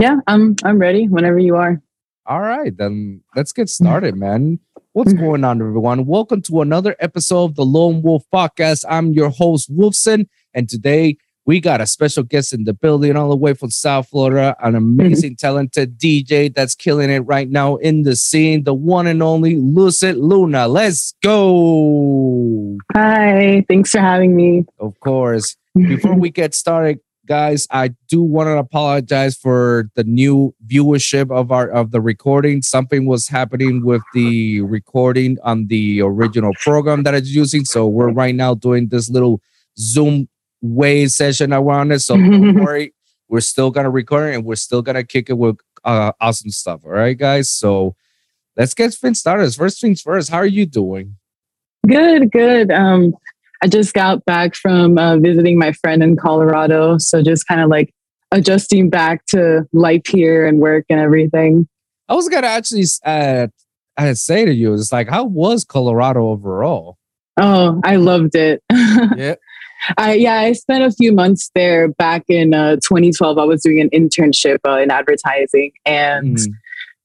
Yeah, I'm I'm ready whenever you are. All right, then let's get started, man. What's mm-hmm. going on, everyone? Welcome to another episode of the Lone Wolv Podcast. I'm your host, Wolvsun, and today we got a special guest in the building, all the way from South Florida, an mm-hmm. amazing, talented DJ that's killing it right now in the scene, the one and only Lucid Luna. Let's go. Hi, thanks for having me. Of course. Before we get started, guys, I do want to apologize for the new viewership of our of the recording. Something was happening with the recording on the original program that it's using. So we're right now doing this little Zoom way session around it. So don't worry, we're still gonna record it and we're still gonna kick it with uh, awesome stuff. All right, guys. So let's get things started. First things first, how are you doing? Good, good. Um, I just got back from uh, visiting my friend in Colorado. So just kind of like adjusting back to life here and work and everything. I was gonna actually uh, I say to you, it's like, how was Colorado overall? Oh, I loved it. Yeah. I yeah, I spent a few months there back in uh, 2012. I was doing an internship uh, in advertising, and Mm.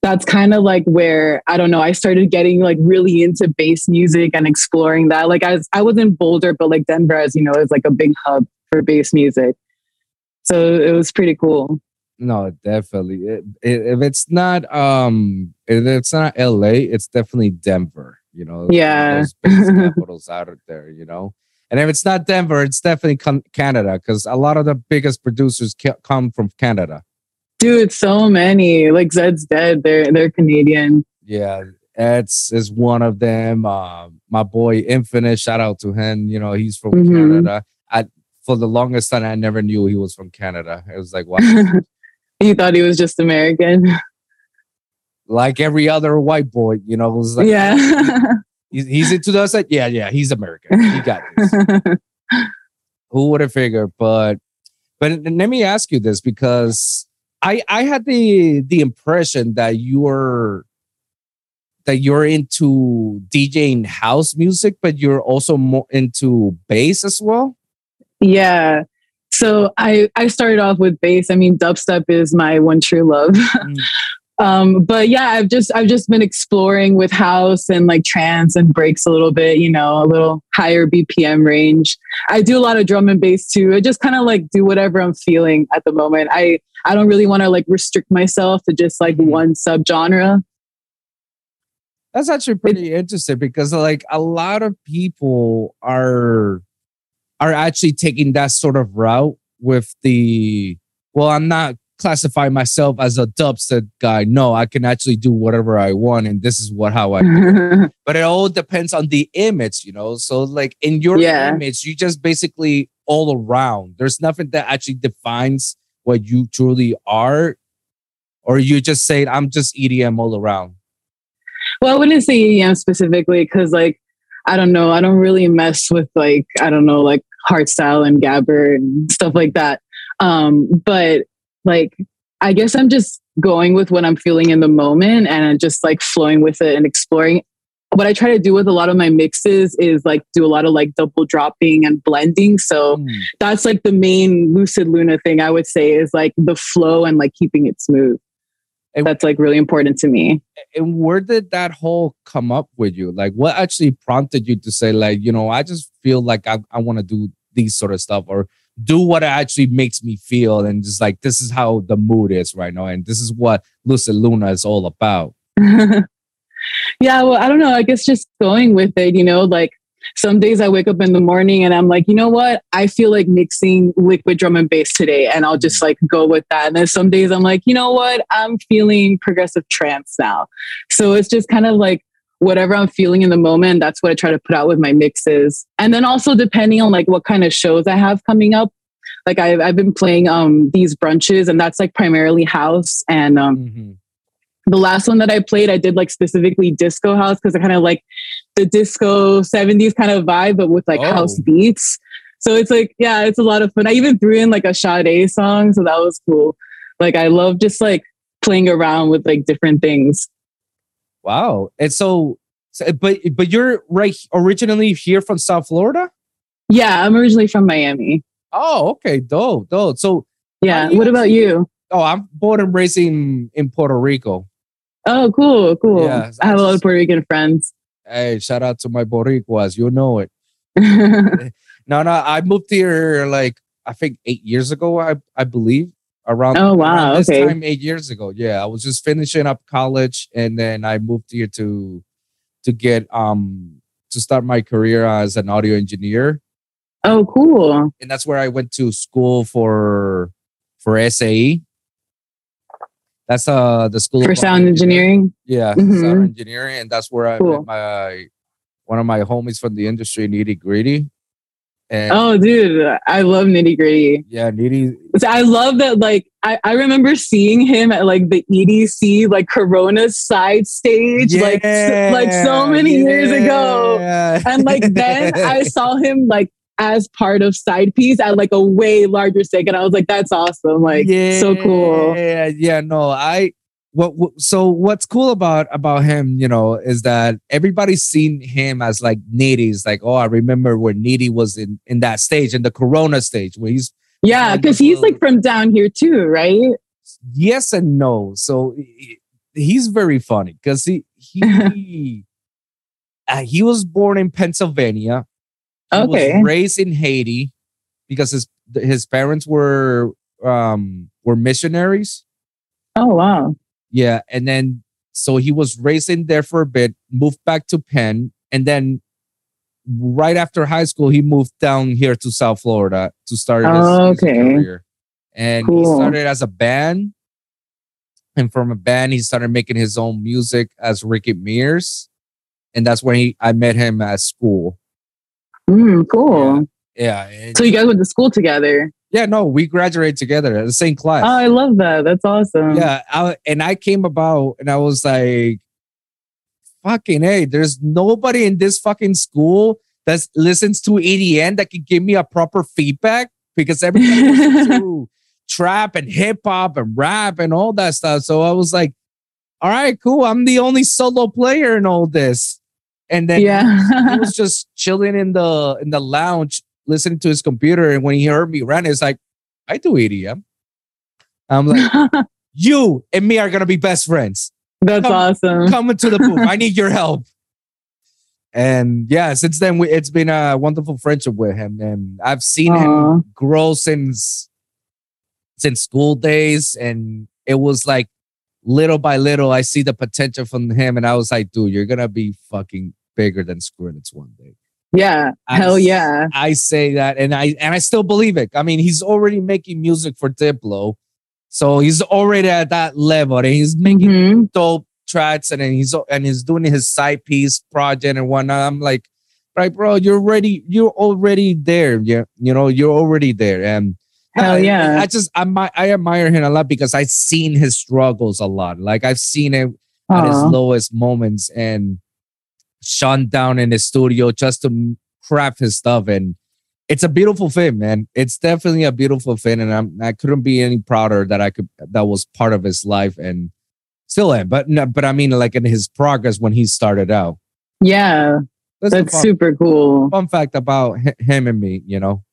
That's kind of like where I don't know. I started getting like really into bass music and exploring that. Like I was, I was in Boulder, but like Denver, as you know, is like a big hub for bass music. So it was pretty cool. No, definitely. It, it, if it's not um, if it's not L.A., it's definitely Denver. You know, Yeah. those bass capitals out there. You know, and if it's not Denver, it's definitely Canada because a lot of the biggest producers come from Canada. Dude, so many. Like Zeds Dead. They're they're Canadian. Yeah, Ed's is one of them. Uh, my boy Infinite, shout out to him. You know, he's from Mhm. Canada. I for the longest time I never knew he was from Canada. It was like wow. you thought he was just American. like every other white boy, you know, was like yeah. he's, he's into us. Like, yeah, yeah, he's American. He got this. Who would have figured? But but let me ask you this because I I had the the impression that you're that you're into DJing house music, but you're also more into bass as well. Yeah. So I I started off with bass. I mean, dubstep is my one true love. Mm. um, but yeah, I've just I've just been exploring with house and like trance and breaks a little bit. You know, a little higher BPM range. I do a lot of drum and bass too. I just kind of like do whatever I'm feeling at the moment. I I don't really want to like restrict myself to just like Mhm. one subgenre. That's actually pretty interesting because like a lot of people are are actually taking that sort of route with the well, I'm not classifying myself as a dubstep guy. No, I can actually do whatever I want and this is what how I do. But it all depends on the image, you know. So like in your Yeah. image, you just basically all around. There's nothing that actually defines what you truly are. Or you just say I'm just EDM all around. Well, I wouldn't say EDM specifically because, like, I don't know. I don't really mess with like I don't know, like hardstyle and gabber and stuff like that. Um, but like, I guess I'm just going with what I'm feeling in the moment and just like flowing with it and exploring. What I try to do with a lot of my mixes is like do a lot of like double dropping and blending. So Hmm. that's like the main lucid luna thing I would say is like the flow and like keeping it smooth. And- That's like really important to me. and where did that whole come up with you? Like, what actually prompted you to say, like, you know, I just feel like I, I want to do these sort of stuff or do what actually makes me feel, and just like this is how the mood is right now, and this is what Lucid Luna is all about. yeah, well, I don't know. I guess just going with it, you know, like some days I wake up in the morning and I'm like, you know what? I feel like mixing liquid drum and bass today. And I'll just like go with that. And then some days I'm like, you know what? I'm feeling progressive trance now. So it's just kind of like whatever I'm feeling in the moment. That's what I try to put out with my mixes. And then also depending on like what kind of shows I have coming up. Like I've, I've been playing um these brunches and that's like primarily house and um Mhm. The last one that I played, I did like specifically disco house because I kind of like the disco 70s kind of vibe, but with like Oh. house beats. So it's like, yeah, it's a lot of fun. I even threw in like a Sade song, so that was cool. Like I love just like playing around with like different things. Wow. And so, so, but but you're right originally here from South Florida. Yeah, I'm originally from Miami. Oh, okay, dope, dope. So Yeah. What about you? Oh, I'm born and raised in, in Puerto Rico. Oh, cool, cool. Yeah, I have a lot of Puerto Rican friends. Hey, shout out to my Boricuas. You know it. No, no, I moved here like I think eight years ago. I I believe around. Oh, wow, around this okay. time eight years ago. Yeah, I was just finishing up college, and then I moved here to to get um to start my career as an audio engineer, oh, cool. and that's where I went to school for for SAE. That's uh the school For sound engineering. Yeah, Mhm. sound engineering, and that's where I Cool. met my one of my homies from the industry, Nitti Gritti. And Oh, dude, I love Nitti Gritti. yeah, Nitti. So I love that. Like, I, I remember seeing him at like the EDC, like Corona side stage, like s- like so many years ago. And like then I saw him like as part of Sidepiece at like a way larger stake, and I was like, that's awesome. Like, yeah, so cool. Yeah, yeah. No, I. What, what? So what's cool about about him, you know, is that everybody's seen him as like Nitti's. Like, oh, I remember where Nitti was in in that stage, in the Corona stage, where he's Yeah, because he's like from down here too, right? yes and no. So he's very funny because he he uh, he was born in Pennsylvania. He Okay. was raised in Haiti because his his parents were um were missionaries. Oh wow. Yeah, and then so he was raised in there for a bit, moved back to Penn, and then right after high school, he moved down here to South Florida to start his, Oh, his career. And he started as a band, and from a band, he started making his own music as Ricky Mears, and that's when he I met him at school. Mm, cool. Yeah, and- So you guys went to school together. yeah, no, we graduated together at the same class. Oh, I love that. That's awesome. Yeah, I, and I came about and I was like, fucking hey, there's nobody in this fucking school that listens to EDM that can give me a proper feedback because everybody listens to trap and hip hop and rap and all that stuff. So I was like, all right, cool. I'm the only solo player in all this. And then he Yeah. was just chilling in the in the lounge listening to his computer. And when he heard me run it's like i do edm i'm like you and me are gonna be best friends. That's Come- awesome. come into the booth. I need your help. And yeah since then we, it's been a wonderful friendship with him. And i've seen Aw. him grow since since school days. And it was like little by little i see the potential from him and i was like dude you're gonna be fucking bigger than Skrillex one day Yeah. I Hell yeah. I say that, and I and I still believe it. I mean, he's already making music for Diplo, so he's already at that level, and he's making Mhm. dope tracks, and then he's and he's doing his Sidepiece project and whatnot. I'm like, right, bro, you're ready. You're already there. Yeah, you know, you're already there, and Hell yeah. I just I, I admire him a lot because I've seen his struggles a lot. Like I've seen him at his lowest moments and shut down in his studio just to craft his stuff and it's a beautiful thing man it's definitely a beautiful thing and I'm, i couldn't be any prouder that i could that was part of his life and still am but no, but i mean like in his progress when he started out Yeah. that's, That's fun, super cool. fun fact about him and me you know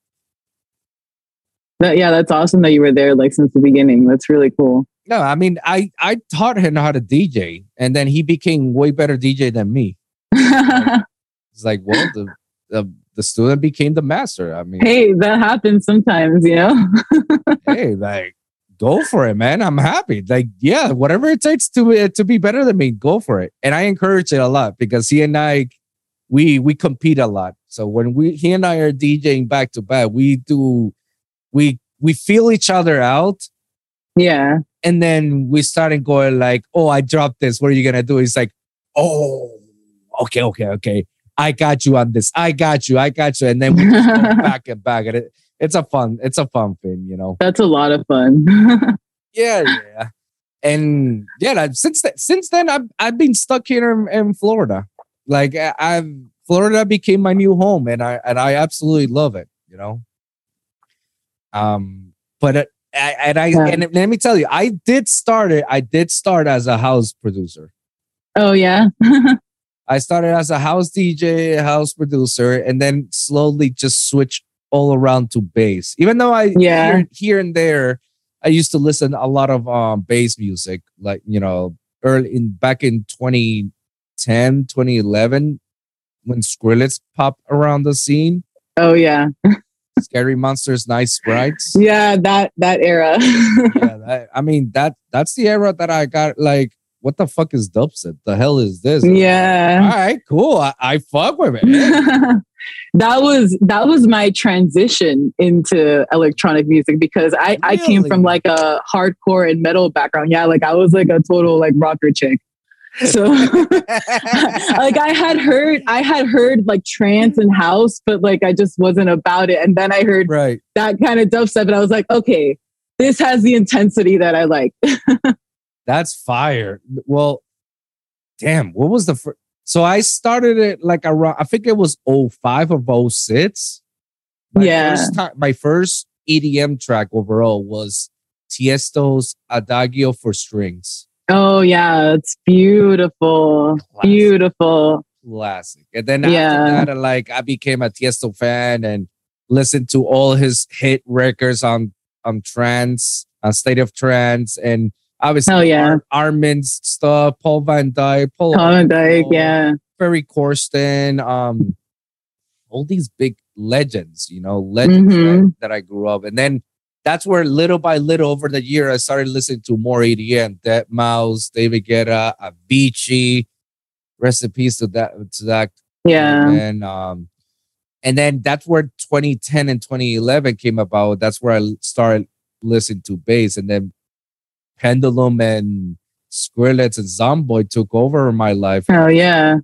That, yeah, that's awesome that you were there like since the beginning. That's really cool. no i mean i i taught him how to dj and then he became way better dj than me it's like well the the, the student became the master i mean hey, that happens sometimes, you know? hey, like, go for it, man. I'm happy. Like, yeah, whatever it takes to uh, to be better than me, go for it. And I encourage it a lot because he and I, we we compete a lot. So when we he and I are DJing back to back, we do we we feel each other out, yeah. and then we started going like, oh, I dropped this. What are you gonna do? He's like, oh, okay, okay, okay. I got you on this. I got you. I got you. And then we just go back and back at it. It's a fun, it's a fun thing, you know. That's a lot of fun. Yeah, yeah. And yeah, since th- since then I've I've been stuck here in, in Florida. Like I've Florida became my new home, and I and I absolutely love it. You know. Um, but it, I, and I Yeah. and let me tell you, I did start it. I did start as a house producer. oh, yeah. I started as a house DJ, house producer, and then slowly just switched all around to bass. Even though I Yeah. here, here and there, I used to listen a lot of um bass music, like you know, early in back in 2010, 2011, when Skrillex popped around the scene. Oh yeah. Scary Monsters, Nice Sprites. Yeah, that that era. yeah, that, I mean that that's the era that I got like what the fuck is dubstep? The hell is this? Yeah. All right, cool. I, I fuck with it. that was that was my transition into electronic music because I, really? I came from like a hardcore and metal background. Yeah, like I was like a total like rocker chick. So like I had heard I had heard like trance and house, but like I just wasn't about it. And then I heard right. that kind of dubstep and I was like, okay, this has the intensity that I like. That's fire. Well, damn, what was the first? So I started it like around, I think it was 05 or 06. My yeah. First time, my first EDM track overall was Tiesto's Adagio for Strings. Oh, yeah. It's beautiful. Classic. Beautiful. Classic. And then after that, like I became a Tiesto fan and listened to all his hit records on on trance, on state of trance, and obviously Hell yeah. Ar- Armin's stuff, Paul van Dyk, Paul, Paul van Dyk, yeah. Ferry Corsten, um, all these big legends, you know, legends mm-hmm. that, that, I grew up. And then that's where little by little over the year I started listening to more EDM, Deadmau5, David Guetta, Avicii, recipes to that to that. Yeah. And um and then that's where 2010 and 2011 came about. That's where I started listening to bass. And then Pendulum and Skrillex and Zomboy took over my life. Oh yeah.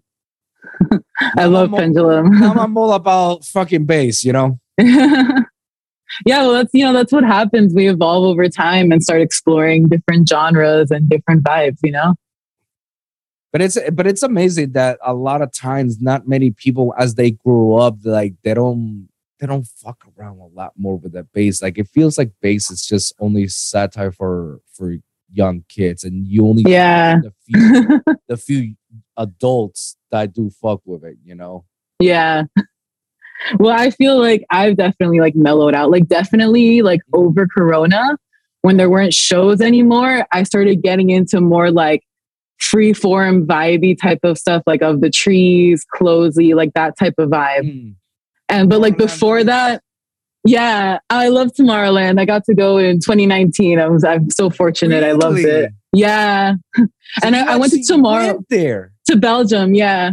I love I'm Pendulum. All, now I'm all about fucking bass, you know? yeah, well that's you know, that's what happens. We evolve over time and start exploring different genres and different vibes, you know? But it's but it's amazing that a lot of times not many people as they grow up, like they don't they don't fuck around a lot more with that bass. Like it feels like bass is just only satire for for young kids, and you only yeah the few, the few adults that do fuck with it. You know? Yeah. Well, I feel like I've definitely like mellowed out. Like definitely like mm-hmm. over Corona, when there weren't shows anymore, I started getting into more like free form vibey type of stuff, like of the trees, CloZee, like that type of vibe. Mm. And but like before that, yeah, I love Tomorrowland. I got to go in 2019. I was I'm so fortunate. Really? I loved it. Yeah. So and I, I, went to tomorrow went there to Belgium. Yeah.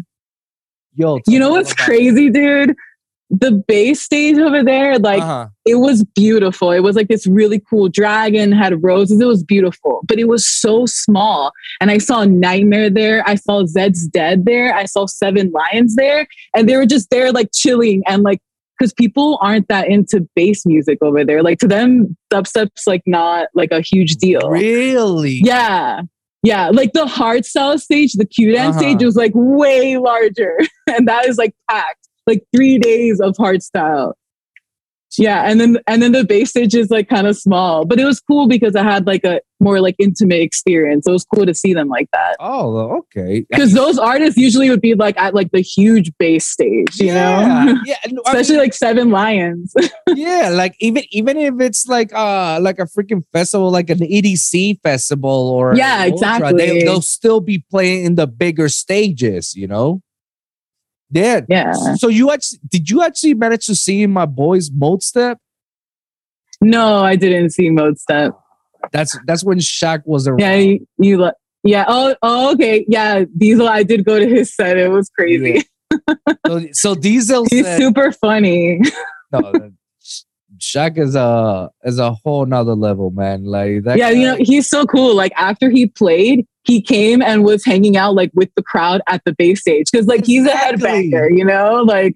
Yo, you know what's crazy, dude? The base stage over there, like uh-huh. it was beautiful. It was like this really cool dragon, had roses. It was beautiful, but it was so small. And I saw NGHTMRE there. I saw Zeds Dead there. I saw Seven Lions there. And they were just there, like chilling and like because people aren't that into bass music over there. Like to them, dubstep's like not like a huge deal. Really? Yeah. Yeah. Like the hard hardstyle stage, the Q dance uh-huh. stage was like way larger. and that is like packed. Like three days of hardstyle. Yeah, and then and then the bass stage is like kind of small, but it was cool because I had like a more like intimate experience. So it was cool to see them like that. Oh, okay. Because those artists usually would be like at like the huge bass stage, you yeah, know? Yeah, especially mean, like Seven Lions. yeah, like even even if it's like uh like a freaking festival, like an EDC festival or yeah, exactly. they, they'll still be playing in the bigger stages, you know. Yeah. Yeah. So you actually did you actually manage to see my boy's mode step? No, I didn't see mode step. That's that's when Shaq was around. Yeah, you, you yeah. Oh, oh, okay. Yeah, Diesel. I did go to his set. It was crazy. Yeah. so, so Diesel. He's said, super funny. no, Shaq is a is a whole nother level, man. Like that. Yeah, guy, you know, he's so cool. Like after he played, he came and was hanging out like with the crowd at the base stage because like he's a headbanger, you know, like.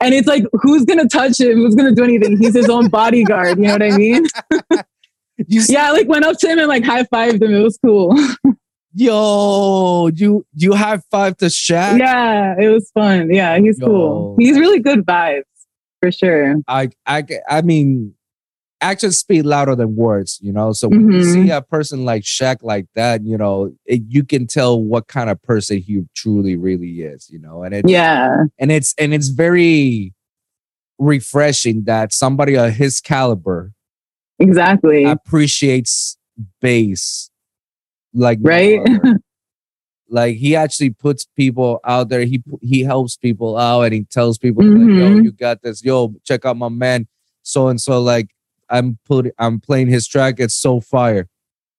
And it's like, who's gonna touch him? Who's gonna do anything? He's his own bodyguard. You know what I mean? yeah, I like went up to him and like high fived him. It was cool. Yo, you you high five to Shaq? Yeah, it was fun. Yeah, he's Yo. cool. He's really good vibes for sure. I I I mean, actions speak louder than words, you know. So when mm-hmm. you see a person like Shaq like that, you know, it, you can tell what kind of person he truly really is, you know. And it yeah, and it's and it's very refreshing that somebody of his caliber exactly. appreciates bass like Right? like he actually puts people out there he he helps people out and he tells people like yo Mhm. you got this yo check out my man so and so like i'm put i'm playing his track it's so fire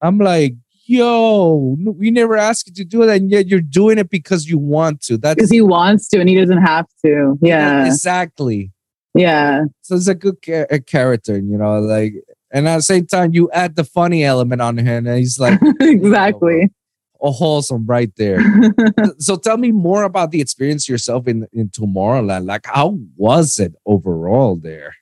i'm like yo we never asked you to do that and yet you're doing it because you want to that's Because he wants to and he doesn't have to. Yeah. exactly Yeah. so it's a good a character you know like and at the same time you add the funny element on him and he's like exactly. A wholesome right there so tell me more about the experience yourself in in Tomorrowland. Like, how was it overall there?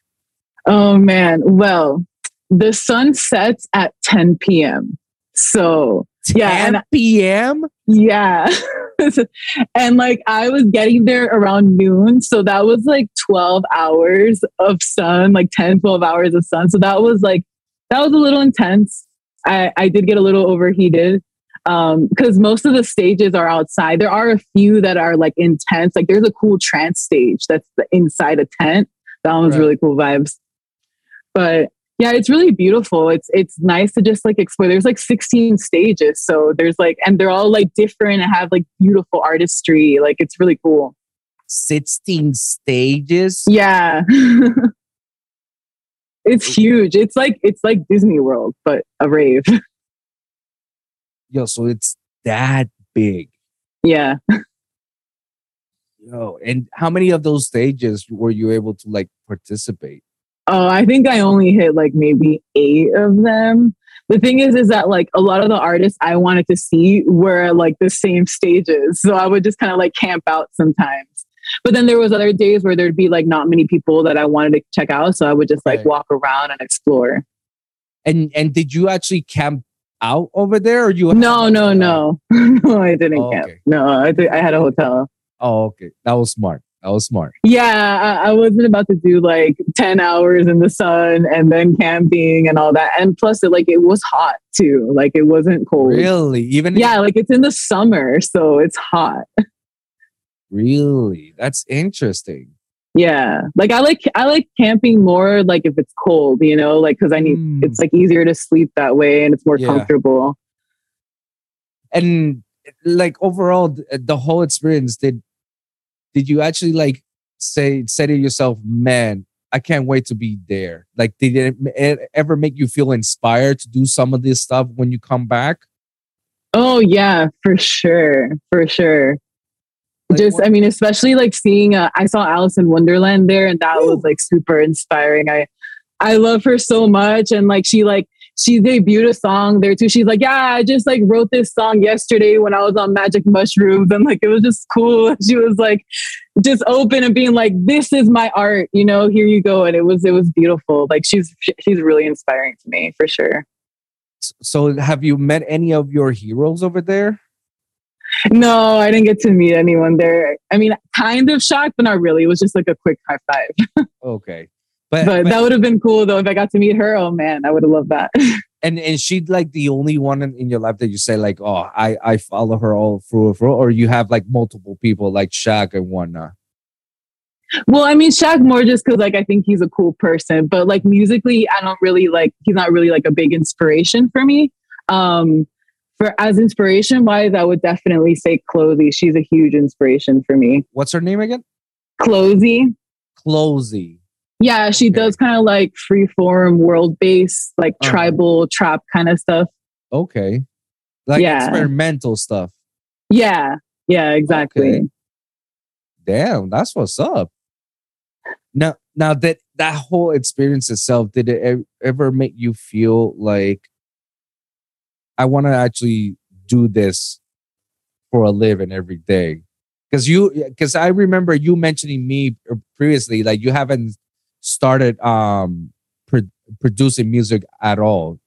oh man. Well, the sun sets at 10 p.m. So 10 Yeah, and- p.m. Yeah. and like I was getting there around noon. So that was like 12 hours of sun, like 10, 12 hours of sun. So that was like, that was a little intense. I, I did get a little overheated Um, because most of the stages are outside. There are a few that are like intense. Like there's a cool trance stage that's inside a tent. That one's Right. really cool vibes. But yeah, it's really beautiful. It's it's nice to just like explore. There's like 16 stages, so there's like, and they're all like different and have like beautiful artistry. Like it's really cool. 16 stages. Yeah, it's huge. It's like it's like Disney World, but a rave. Yo, so it's that big. yeah. Yo, and how many of those stages were you able to like participate? Oh, I think I only hit like maybe eight of them. The thing is, is that like a lot of the artists I wanted to see were like the same stages, so I would just kind of like camp out sometimes. But then there was other days where there'd be like not many people that I wanted to check out, so I would just like Right. walk around and explore. And and did you actually camp out over there, or you? No, no, no, no, I didn't Oh, camp. okay. No, I th- I had a hotel. Oh, okay, that was smart. That was smart. Yeah, I, I wasn't about to do like 10 hours in the sun and then camping and all that. And plus, it like it was hot too. Like it wasn't cold. Really, even Yeah, like it's in the summer, so it's hot. really, that's interesting. Yeah, like I like I like camping more like if it's cold, you know, like because I need Mm. it's like easier to sleep that way and it's more Yeah. comfortable. and like overall the whole experience did did you actually like say say to yourself man i can't wait to be there like did it, it ever make you feel inspired to do some of this stuff when you come back Oh yeah, for sure, for sure. Like, Just what- I mean, especially like seeing uh, I saw Alison Wonderland there, and that Woo. was like super inspiring. I I love her so much, and like she like she debuted a song there too. She's like, yeah, I just like wrote this song yesterday when I was on Magic Mushrooms, and like it was just cool. She was like just open and being like, this is my art, you know. Here you go, and it was it was beautiful. Like she's she's really inspiring to me for sure. so have you met any of your heroes over there No, I didn't get to meet anyone there. I mean, kind of shocked, but not really. It was just like a quick high five. okay but, But but- that would have been cool though if I got to meet her. Oh man, I would have loved that. and and she like the only one in, in your life that you say like oh i i follow her all through and through or you have like multiple people like Shaq and whatnot well, I mean, Shaq more just because like I think he's a cool person, but like musically, I don't really like. He's not really like a big inspiration for me. Um, for as inspiration wise, I would definitely say CloZee. She's a huge inspiration for me. what's her name again CloZee. CloZee. Yeah, she Okay. does kind of like free form, world based, like Uh-huh. tribal trap kind of stuff. Okay. Like Yeah. experimental stuff. Yeah, yeah, exactly. Okay. Damn, that's what's up. Now, now that that whole experience itself, did it ever make you feel like I want to actually do this for a living every day? Because you, because I remember you mentioning me previously, like you haven't started um pro- producing music at all.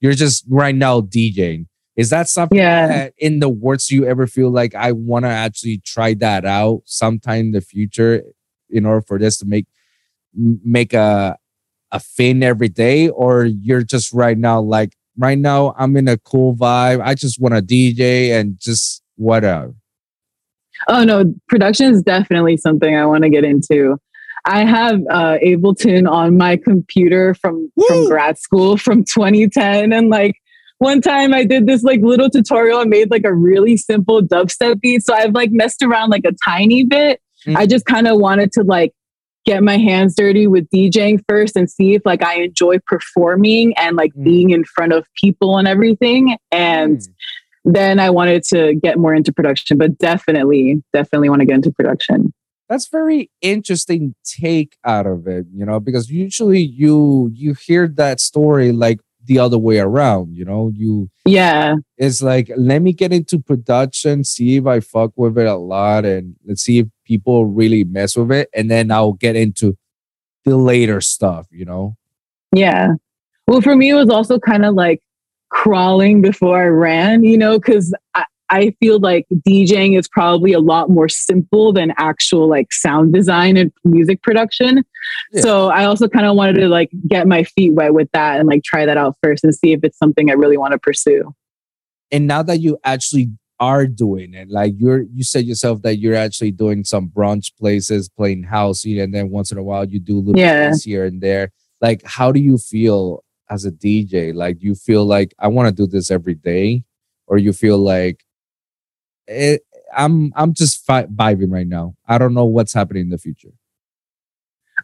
You're just right now DJing. Is that something Yeah. that in the works you ever feel like I want to actually try that out sometime in the future in order for this to make make a a fin every day or you're just right now like right now I'm in a cool vibe I just want to DJ and just whatever Oh no, production is definitely something I want to get into. I have uh, Ableton on my computer from Woo! from grad school from 2010, and like one time I did this like little tutorial and made like a really simple dubstep beat. So I've like messed around like a tiny bit. Mhm. I just kind of wanted to like get my hands dirty with DJing first and see if like I enjoy performing and like Mm. being in front of people and everything. And Mm. then I wanted to get more into production, but definitely, definitely want to get into production. that's very interesting take out of it you know because usually you you hear that story like the other way around you know you Yeah. it's like let me get into production see if i fuck with it a lot and let's see if people really mess with it and then i'll get into the later stuff you know Yeah. Well, for me, it was also kind of like crawling before I ran, you know, because I, I feel like DJing is probably a lot more simple than actual like sound design and music production. Yeah. So I also kind of wanted to like get my feet wet with that and like try that out first and see if it's something I really want to pursue. and now that you actually are doing it. Like you're you said yourself that you're actually doing some brunch places playing housey and then once in a while you do little Yeah. things here and there. Like how do you feel as a dj like you feel like i want to do this every day or you feel like it, i'm i'm just fi- vibing right now. I don't know what's happening in the future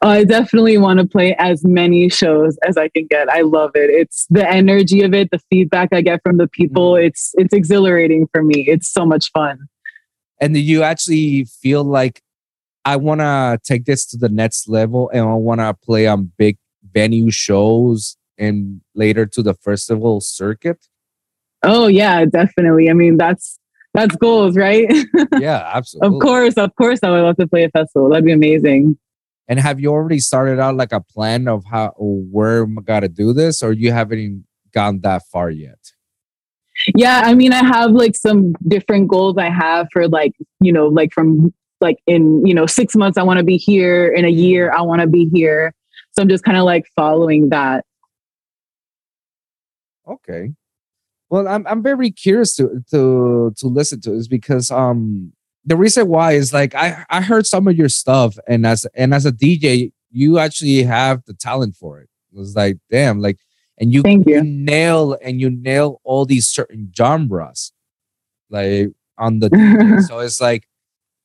I definitely want to play as many shows as I can get. I love it. It's the energy of it, the feedback I get from the people. Mm-hmm. It's it's exhilarating for me. It's so much fun. and do you actually feel like I want to take this to the next level and I want to play on big venue shows and later to the festival circuit? Oh yeah, definitely. I mean, that's that's goals, right? yeah, absolutely. of course, of course, I would love to play a festival. That'd be amazing. And have you already started out like a plan of how where am I gotta do this, or you haven't even gone that far yet? Yeah, I mean, I have like some different goals I have for like you know, like from like in you know six months I want to be here. In a year I want to be here. So I'm just kind of like following that. Okay. Well, I'm I'm very curious to to to listen to this because um the reason why is like I I heard some of your stuff and as and as a DJ you actually have the talent for it. It was like damn like and you, Thank you. nail and you nail all these certain genres like on the DJ. so it's like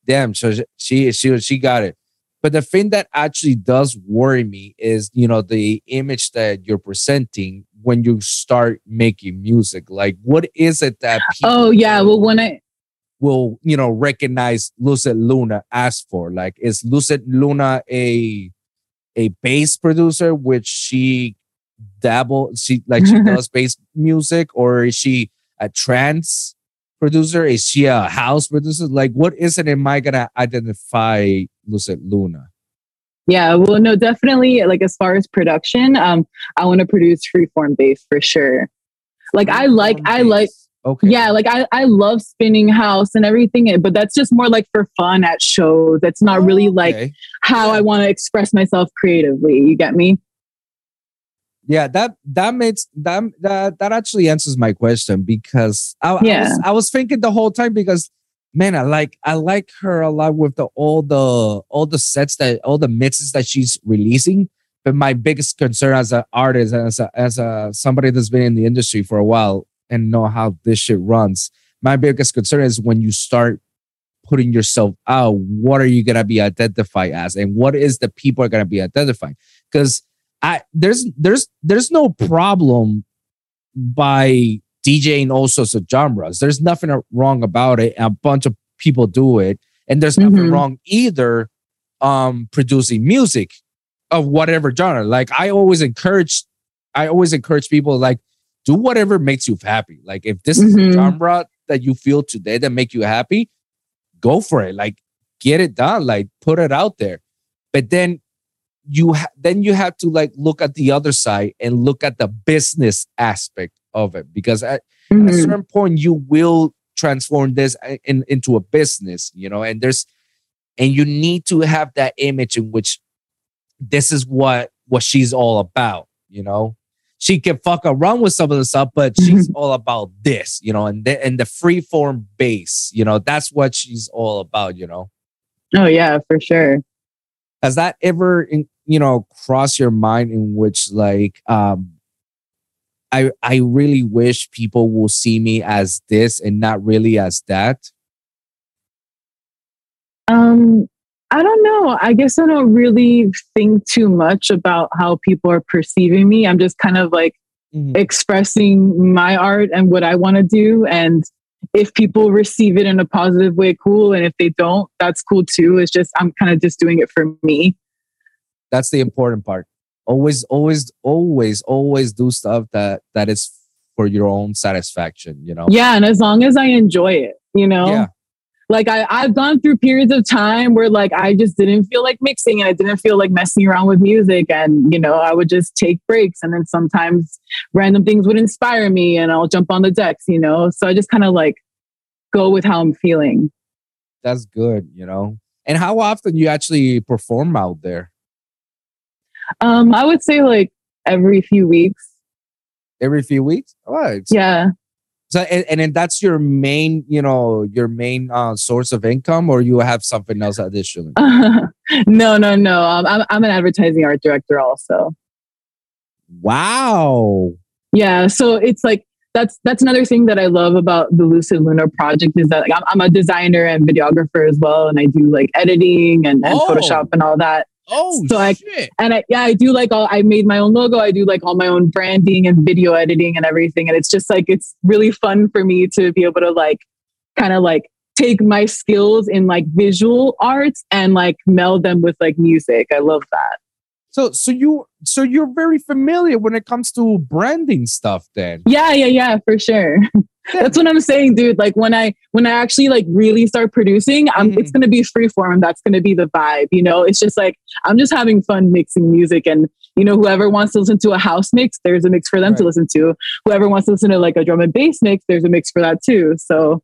damn so she she she got it. But the thing that actually does worry me is, you know, the image that you're presenting when you start making music. Like, what is it that people Oh yeah, well when I will, you know, recognize Lucid Luna as for? Like, is Lucid Luna a a bass producer, which she dabble, she like she does bass music, or is she a trance producer? Is she a house producer? Like, what is it? Am I gonna identify Lucid Luna? Yeah, well, no, definitely. Like as far as production, um, I want to produce freeform bass for sure. Like I like, I like, Okay. yeah, like I, I love spinning house and everything, eh, but that's just more like for fun at shows. That's not really oh, like Okay. how I want to express myself creatively. You get me? Yeah, that that makes that that that actually answers my question because I, I was I was thinking the whole time because man, I like I like her a lot with the all the all the sets that all the mixes that she's releasing. But my biggest concern as an artist as a as a somebody that's been in the industry for a while and know how this shit runs, my biggest concern is when you start putting yourself out, what are you gonna be identified as, and what is the people are gonna be identifying? Because I there's there's there's no problem by DJing all sorts of genres. There's nothing wrong about it. A bunch of people do it, and there's nothing Mhm. wrong either um producing music of whatever genre. Like I always encourage I always encourage people like do whatever makes you happy. Like if this is a genre that you feel today that make you happy, go for it. Like get it done. Like put it out there. But then you ha- then you have to like look at the other side and look at the business aspect of it because at, at a Mhm. certain point you will transform this uh, in, into a business you know and there's and you need to have that image in which this is what what she's all about you know she can fuck around with some of the stuff but she's all about this you know and the, and the free form base you know that's what she's all about you know Oh yeah, for sure. Has that ever, in, you know, crossed your mind in which like, um, I I really wish people will see me as this and not really as that. Um, I don't know. I guess I don't really think too much about how people are perceiving me. I'm just kind of like Mhm. expressing my art and what I want to do. And if people receive it in a positive way, cool. And if they don't, that's cool too. It's just, I'm kind of just doing it for me. That's the important part. Always, always, always, always do stuff that that is for your own satisfaction. You know. Yeah. And as long as I enjoy it, you know? Yeah. Like I, I've gone through periods of time where like I just didn't feel like mixing and I didn't feel like messing around with music. And, you know, I would just take breaks and then sometimes random things would inspire me and I'll jump on the decks, you know? So I just kind of like go with how I'm feeling. That's good. You know. And how often you actually perform out there? Um, I would say like every few weeks. Every few weeks. Oh, Yeah. So and, and then that's your main, you know, your main uh, source of income, or you have something else additionally. no, no, no. Um, I'm, I'm an advertising art director also. Wow. Yeah. So it's like, that's, that's another thing that I love about the Lucid Luna project is that like, I'm, I'm a designer and videographer as well. And I do like editing and, and Oh. Photoshop and all that. Oh So I- shit. and I, yeah, I do like all, I made my own logo. I do like all my own branding and video editing and everything. And it's just like, it's really fun for me to be able to like, kind of like take my skills in like visual arts and like meld them with like music. I love that. So so you so you're very familiar when it comes to branding stuff then. Yeah, yeah, yeah, for sure. That's what I'm saying, dude. Like when I when I actually like really start producing, I'm, Mhm. it's gonna be freeform. That's gonna be the vibe. You know, it's just like I'm just having fun mixing music, and you know, whoever wants to listen to a house mix, there's a mix for them to listen to. Whoever wants to listen to like a drum and bass mix, there's a mix for that too. So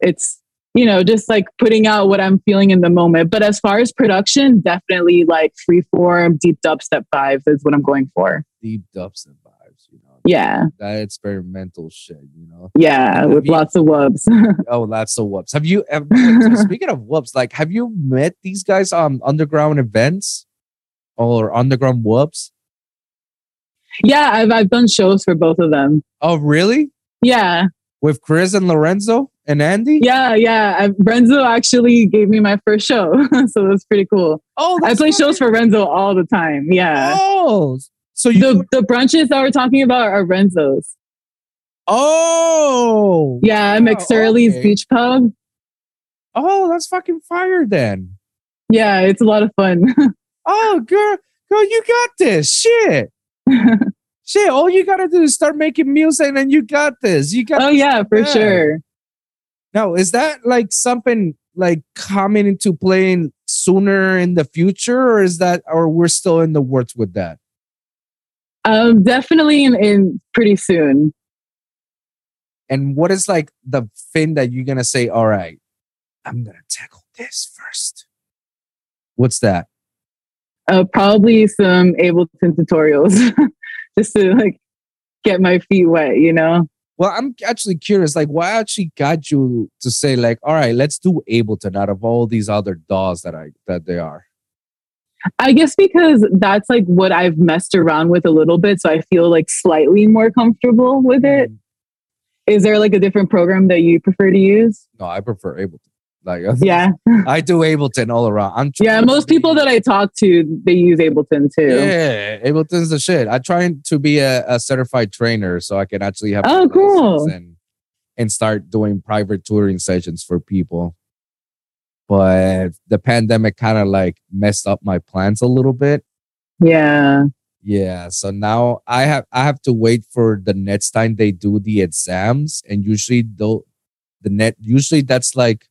it's you know just like putting out what I'm feeling in the moment. But as far as production, definitely like freeform, deep dubstep vibes is what I'm going for. Deep dubs and vibes, you know. Yeah, That experimental shit, you know. yeah, Have with you- lots of wubs. Oh, lots of whoops. Have you ever so speaking of whoops, like have you met these guys on underground events or underground whoops? Yeah, I've I've done shows for both of them. Oh, really? Yeah, With Chris and Lorenzo and Andy? yeah, yeah. I, Renzo actually gave me my first show, so was pretty cool. Oh, I that's play shows for Renzo all the time. Yeah, Oh, so you the the brunches that we're talking about are Renzo's. Oh, Yeah, I'm Oh, McSorley's okay. Beach Pub. Oh, that's fucking fire then. Yeah, it's a lot of fun. Oh, girl, girl, you got this. Shit. Shit, all you gotta do is start making music and then you got this. You got oh yeah, for Yeah. sure. Now, is that like something like coming into playing sooner in the future, or is that or we're still in the works with that? Um, definitely in, in pretty soon. And what is like the thing that you're gonna say, all right, I'm gonna tackle this first? What's that? Uh, probably some Ableton tutorials, just to like get my feet wet. You know. Well, I'm actually curious, like what actually got you to say, like, all right, let's do Ableton out of all these other DAWs that I that they are. I guess because that's like what I've messed around with a little bit. So I feel like slightly more comfortable with it. Mm-hmm. Is there like a different program that you prefer to use? No, I prefer Ableton. Like Yeah. I do Ableton all around. I'm Yeah. Most people that I talk to, they use Ableton too. Yeah, Ableton's the shit. I'm trying to be a, a certified trainer so I can actually have Oh, cool. and and start doing private touring sessions for people. But the pandemic kind of like messed up my plans a little bit. Yeah. Yeah, so now I have I have to wait for the next time they do the exams, and usually though the net usually that's like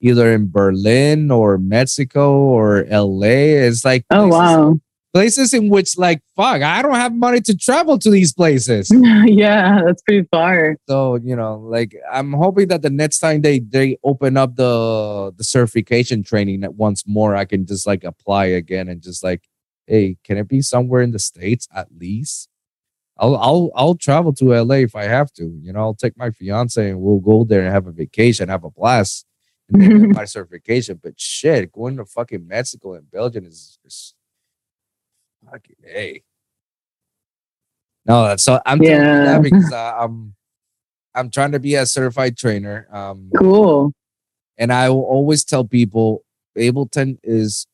either in Berlin or Mexico or LA. It's like Oh, places- wow. places in which like fuck I don't have money to travel to these places. yeah. That's pretty far. so you know like I'm hoping that the next time they they open up the the certification training that once more I can just like apply again and just like hey can it be somewhere in the states at least. I'll I'll I'll travel to LA if I have to. You know, I'll take my fiance and we'll go there and have a vacation, have a blast, and then get my certification. But shit, going to fucking Mexico and Belgium is just fucking hey. No, that's so I'm Yeah. that because uh, I'm I'm trying to be a certified trainer. Um, Cool. and I will always tell people Ableton is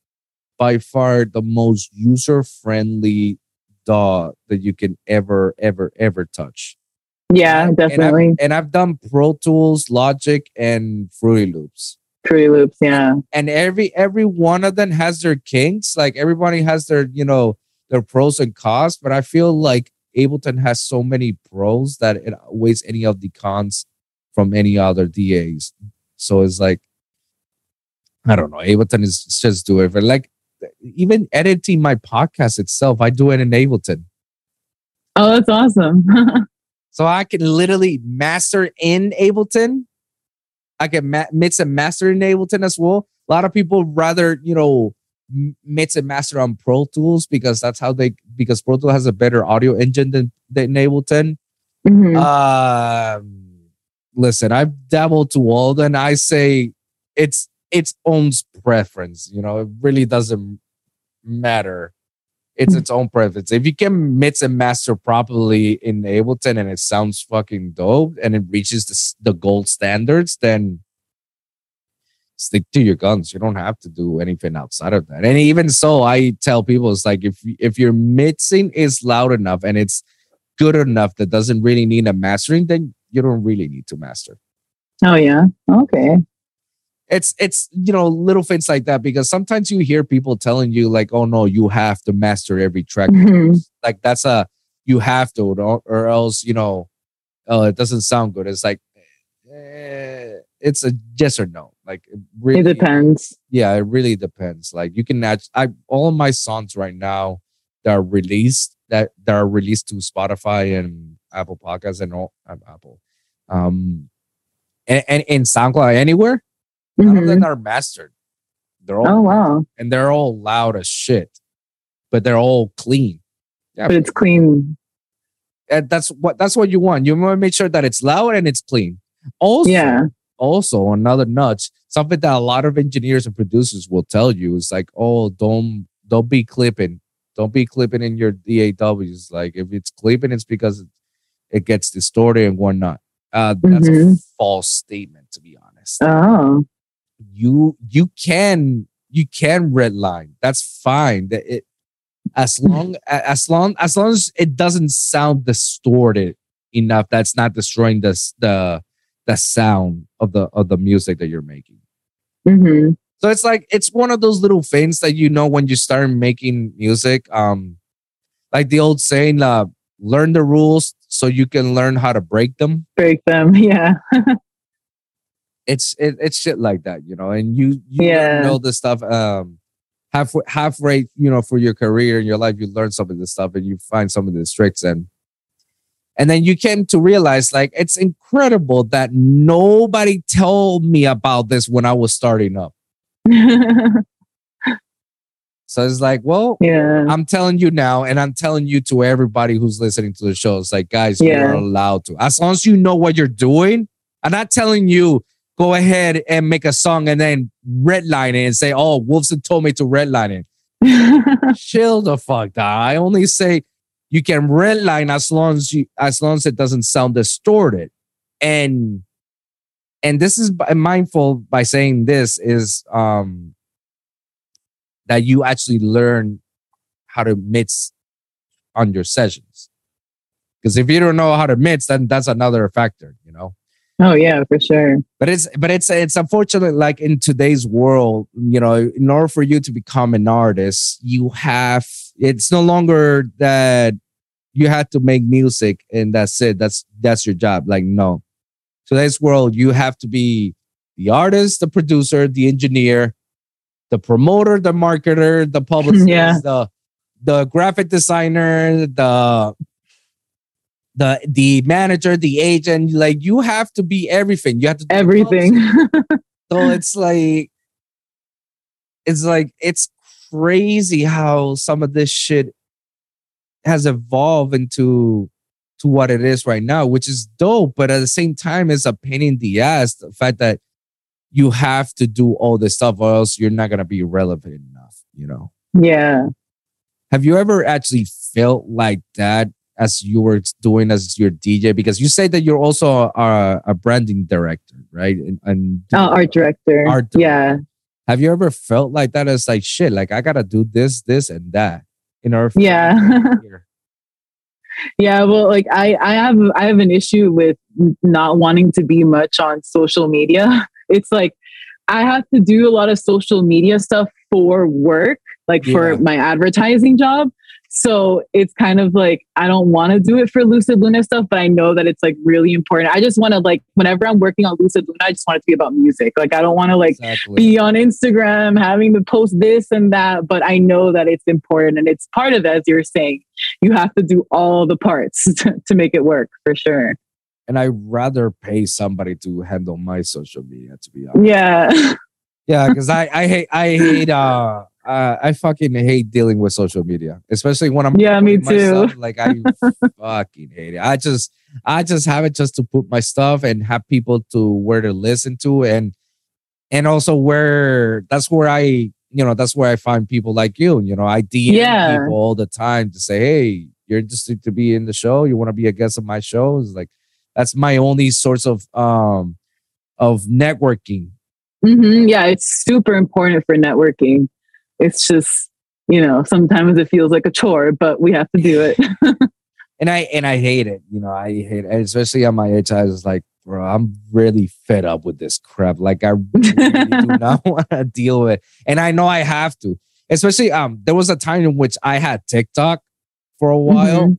by far the most user friendly DAW that you can ever, ever, ever touch. Yeah, And I've- definitely. And I've, done Pro Tools, Logic, and Fruity Loops. Fruity Loops. Yeah. And every every one of them has their kinks. Like everybody has their, you know, their pros and cons. But I feel like Ableton has so many pros that it outweighs any of the cons from any other DAWs. So it's like, I don't know. Ableton is just do it. But like even editing my podcast itself, I do it in Ableton. Oh, that's awesome. So I can literally master in Ableton. I can ma- mix and master in Ableton as well. A lot of people rather, you know, mix and master on Pro Tools because that's how they because Pro Tools has a better audio engine than, than Ableton. Mhm. Um, listen, I've dabbled to all, and I say it's its own preference. You know, it really doesn't matter. It's hmm. its own preference. If you can mix and master properly in Ableton and it sounds fucking dope and it reaches the, the gold standards, then stick to your guns. You don't have to do anything outside of that. And even so, I tell people it's like if if your mixing is loud enough and it's good enough that doesn't really need a mastering, then you don't really need to master. oh, yeah. Okay. It's it's you know little things like that because sometimes you hear people telling you like, oh no, you have to master every track. Mhm. Like that's a you have to, or, or else you know, oh it doesn't sound good. It's like eh, it's a yes or no. Like it really It depends. yeah, it really depends. Like you can act I all of my songs right now that are released that that are released to Spotify and Apple Podcasts and all um, Apple. Um and, and in SoundCloud anywhere, none of Mhm. them are mastered. They're all Oh, wow. and they're all loud as shit. But they're all clean. Yeah, But it's clean. and that's what that's what you want. You want to make sure that it's loud and it's clean. Also, Yeah. also another nudge something that a lot of engineers and producers will tell you is like oh don't don't be clipping don't be clipping in your daws like if it's clipping it's because it, gets distorted and whatnot uh that's a Mhm. false statement to be honest Oh. You you can you can redline. That's fine. That it as long as long as long as it doesn't sound distorted enough that's not destroying the the the sound of the of the music that you're making. Hmm so it's like it's one of those little things that you know when you start making music um like the old saying uh learn the rules so you can learn how to break them. Break them. Yeah. It's it, it's shit like that, you know. And you you Yeah. all this stuff um half halfway, you know, for your career and your life, you learn some of this stuff and you find some of these tricks and and then you came to realize like it's incredible that nobody told me about this when I was starting up. So it's like, well, yeah. I'm telling you now, and I'm telling you to everybody who's listening to the show. It's like, guys, Yeah. you're allowed to. As long as you know what you're doing, I'm not telling you go ahead and make a song and then redline it and say, oh, Wolvsun told me to redline it. Chill the fuck down. I only say you can redline as long as you as long as it doesn't sound distorted. And and this is mindful by saying this is um that you actually learn how to mix on your sessions. Because if you don't know how to mix, then that's another factor, you know. Oh yeah, for sure. But it's but it's it's unfortunate, like in today's world, you know, in order for you to become an artist, you have it's no longer that you have to make music and that's it. That's that's your job. Like, no. Today's world, you have to be the artist, the producer, the engineer, the promoter, the marketer, the publicist, Yeah. the the graphic designer, the the the manager, the agent, like you have to be everything. You have to do Everything. so it's like it's like it's crazy how some of this shit has evolved into to what it is right now, which is dope, but at the same time it's a pain in the ass. The fact that you have to do all this stuff or else you're not gonna be relevant enough, you know. Yeah. Have you ever actually felt like that as you were doing as your DJ? Because you say that you're also a, a branding director, right? And, and oh, art director. Art director. Yeah. Have you ever felt like that It's like shit? Like I gotta do this, this, and that in order. yeah. yeah. Well, like I, I have, I have an issue with not wanting to be much on social media. It's like I have to do a lot of social media stuff for work, like yeah. for my advertising job. So it's kind of like I don't want to do it for Lucid Luna stuff, but I know that it's like really important. I just want to like whenever I'm working on Lucid Luna, I just want it to be about music. Like I don't want to like exactly. be on Instagram having to post this and that, but I know that it's important and it's part of it, as you're saying. You have to do all the parts to, to make it work for sure. And I'd rather pay somebody to handle my social media, to be honest. Yeah. yeah, because I I hate I hate uh uh, I fucking hate dealing with social media, especially when I'm yeah, me too. Myself, like I fucking hate it. I just I just have it just to put my stuff and have people to where to listen to and and also where that's where I you know that's where I find people like you. You know, I DM yeah. people all the time to say, hey, you're interested to be in the show. You want to be a guest of my show? It's like that's my only source of um of networking. Mm-hmm. Yeah, it's super important for networking it's just you know sometimes it feels like a chore but we have to do it. And i and i hate it you know i hate it especially on my age i was like bro i'm really fed up with this crap like i really do not want to deal with and i know i have to especially um there was a time in which i had tiktok for a while mm-hmm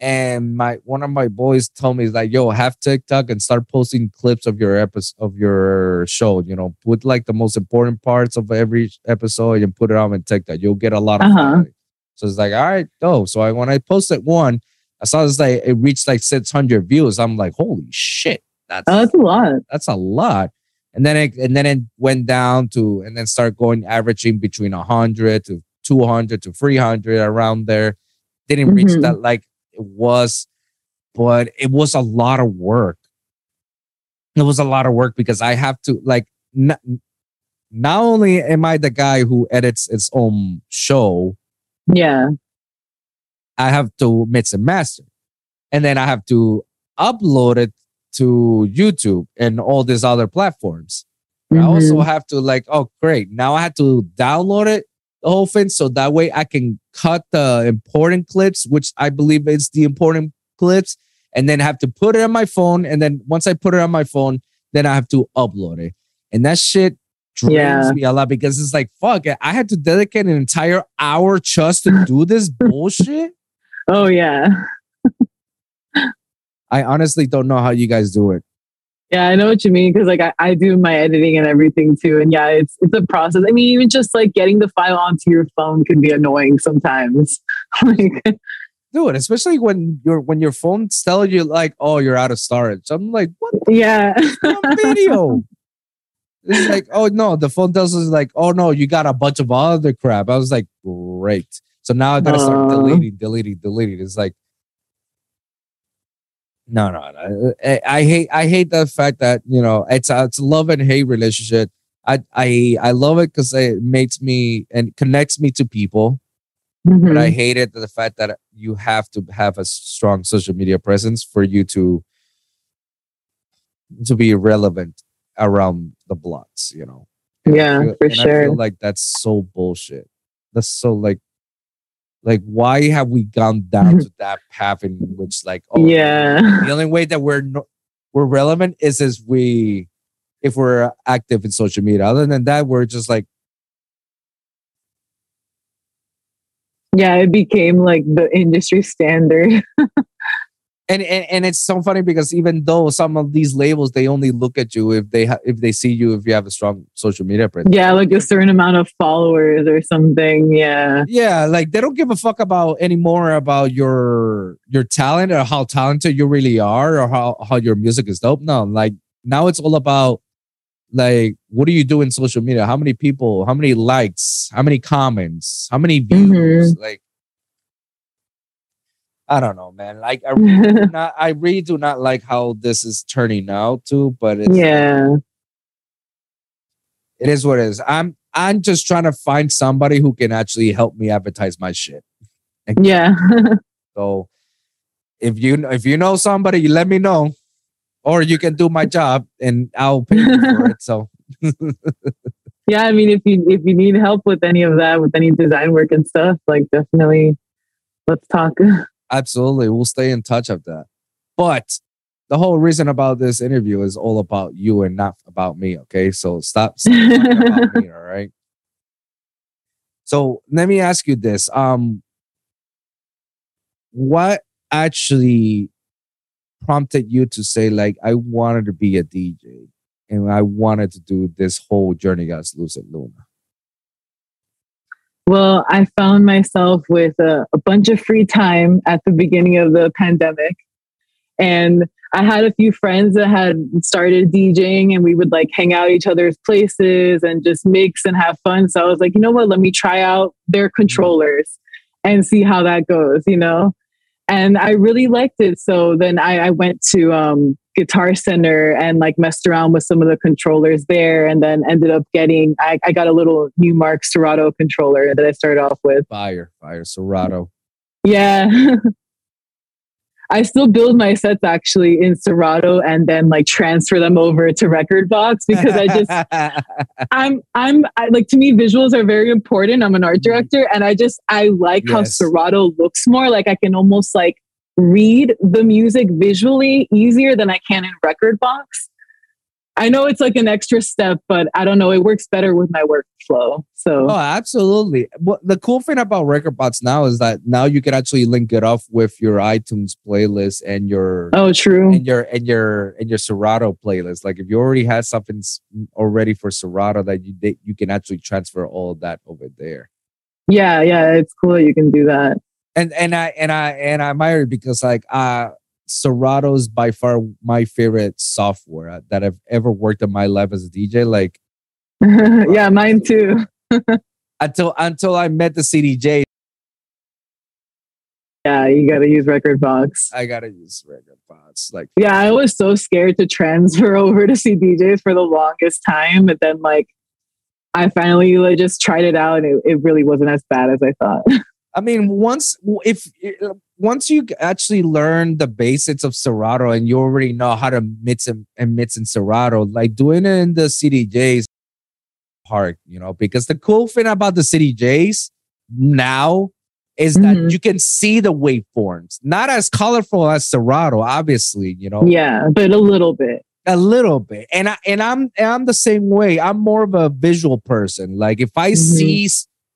and my one of my boys told me like yo have tiktok and start posting clips of your episode of your show you know put like the most important parts of every episode and put it on tiktok. You'll get a lot of uh-huh. so it's like all right go so I, when i posted one i saw this like it reached like 600 views. I'm like holy shit that's, oh, that's a lot. that's a lot. And then it and then it went down to and then start going averaging between 100 to 200 to 300 around there. Didn't mm-hmm. reach that like it was, but it was a lot of work. It was a lot of work because I have to like not, not only am I the guy who edits its own show, yeah, I have to mix and master, and then I have to upload it to YouTube and all these other platforms. Mm-hmm. I also have to like, oh great, now I have to download it the whole thing so that way I can cut the important clips, which I believe is the important clips, and then have to put it on my phone. And then once I put it on my phone, then I have to upload it. And that shit drains yeah. me a lot because it's like, fuck, I had to dedicate an entire hour just to do this bullshit. Oh, yeah. I honestly don't know how you guys do it. Yeah, I know what you mean because like I, I do my editing and everything too. And yeah, it's it's a process. I mean, even just like getting the file onto your phone can be annoying sometimes. like it, especially when your when your phone's telling you like, oh, you're out of storage. I'm like, what? Yeah, video. it's like, oh no, the phone tells us like, oh no, you got a bunch of other crap. I was like, great. So now I gotta start deleting, deleting, deleting. It's like, no, no, no. I, I, hate I hate the fact that you know it's a, it's a love and hate relationship. I I I love it because it makes me and connects me to people, mm-hmm. but I mm-hmm. hate it the fact that you have to have a strong social media presence for you to to be relevant around the blocks. You know. Yeah, feel, for sure. I feel like that's so bullshit. That's so like like why have we gone down mm-hmm. to that path in which like oh yeah. the only way that we're no, we're relevant is as we if we're active in social media. Other than that we're just like yeah it became like the industry standard and, and and it's so funny because even though some of these labels they only look at you if they ha- if they see you if you have a strong social media presence. Yeah like a certain amount of followers or something yeah. Yeah like they don't give a fuck about anymore about your your talent or how talented you really are or how how your music is dope. No like now it's all about like what do you do in social media? How many people how many likes how many comments how many views? Mm-hmm. like I don't know, man. Like I really not, I really do not like how this is turning out to, but yeah, It is what it is. I'm I'm just trying to find somebody who can actually help me advertise my shit. Yeah. So if you if you know somebody, you let me know, or you can do my job and I'll pay you for it. So yeah. I mean, if you if you need help with any of that, with any design work and stuff, like definitely, let's talk. Absolutely, we'll stay in touch of that. But the whole reason about this interview is all about you and not about me. Okay, so stop, stop about me. All right. So let me ask you this: um, what actually prompted you to say like I wanted to be a DJ and I wanted to do this whole journey as Lucid Luna? Well, I found myself with a, a bunch of free time at the beginning of the pandemic. And I had a few friends that had started DJing and we would like hang out each other's places and just mix and have fun. So I was like, you know what? Let me try out their controllers and see how that goes, you know? And I really liked it. So then I, I went to um, Guitar Center and like messed around with some of the controllers there and then ended up getting, I, I got a little Numark Serato controller that I started off with. Fire, fire, Serato. Yeah. I still build my sets actually in Serato and then like transfer them over to Rekordbox because I just I'm I'm I, like to me visuals are very important. I'm an art mm-hmm. director and I just I like how Yes. Serato looks more like I can almost like read the music visually easier than I can in Rekordbox. I know it's like an extra step, but I don't know. It works better with my workflow. So Oh, absolutely. What the cool thing about Record Bots now is that now you can actually link it off with your iTunes playlist and your oh, true. and your and your and your Serato playlist. Like if you already had something already for Serato that you that you can actually transfer all of that over there. Yeah, yeah, it's cool. You can do that. And and I and I and I admire it because like uh Serato is by far my favorite software uh, that I've ever worked in my life as a DJ. Like yeah, mine too. until until I met the CDJ, Yeah, you got to use Rekordbox. I gotta use Record Box. Like Yeah, I was so scared to transfer over to CDJs for the longest time, but then like I finally like just tried it out, and it, it really wasn't as bad as I thought. I mean, once if once you actually learn the basics of Serato and you already know how to mix and, and mix in Serato, like doing it in the CDJs hard, you know, because the cool thing about the CDJs now is that Mhm. you can see the waveforms, not as colorful as Serato, obviously, you know, yeah, but a little bit. a little bit. And I and I'm and I'm the same way. I'm more of a visual person. Like if I Mhm. see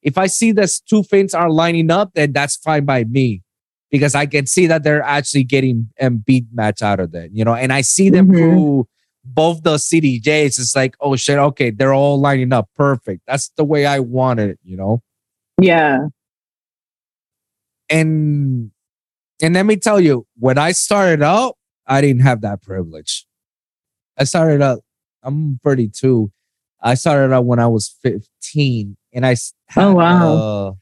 if I see that two things are lining up, then that's fine by me. Because I can see that they're actually getting a beat match out of it, you know, and I see them Mhm. through both the CDJs. It's like, oh shit, okay, they're all lining up perfect. That's the way I wanted it, you know. Yeah. And and let me tell you, when I started out, I didn't have that privilege. I started out, I'm 32. I started out when I was 15 and I had, Oh, wow. uh,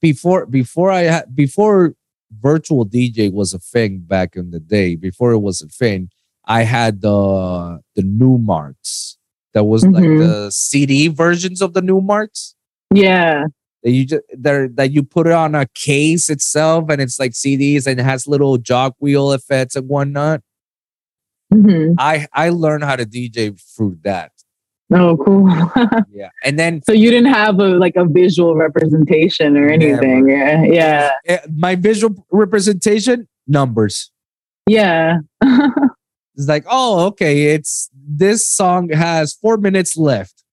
before before I had before virtual DJ was a thing back in the day, before it was a thing, I had the the Numarks. That was like Mhm. the CD versions of the Numarks Yeah. that you just there that you put it on a case itself and it's like CDs and it has little jog wheel effects and whatnot. hmm I I learned how to DJ through that. Oh, cool. Yeah, and then so you didn't have a like a visual representation or anything. Yeah. Yeah. eh, my visual representation numbers. Yeah. It's like, oh, okay, it's this song has four minutes left.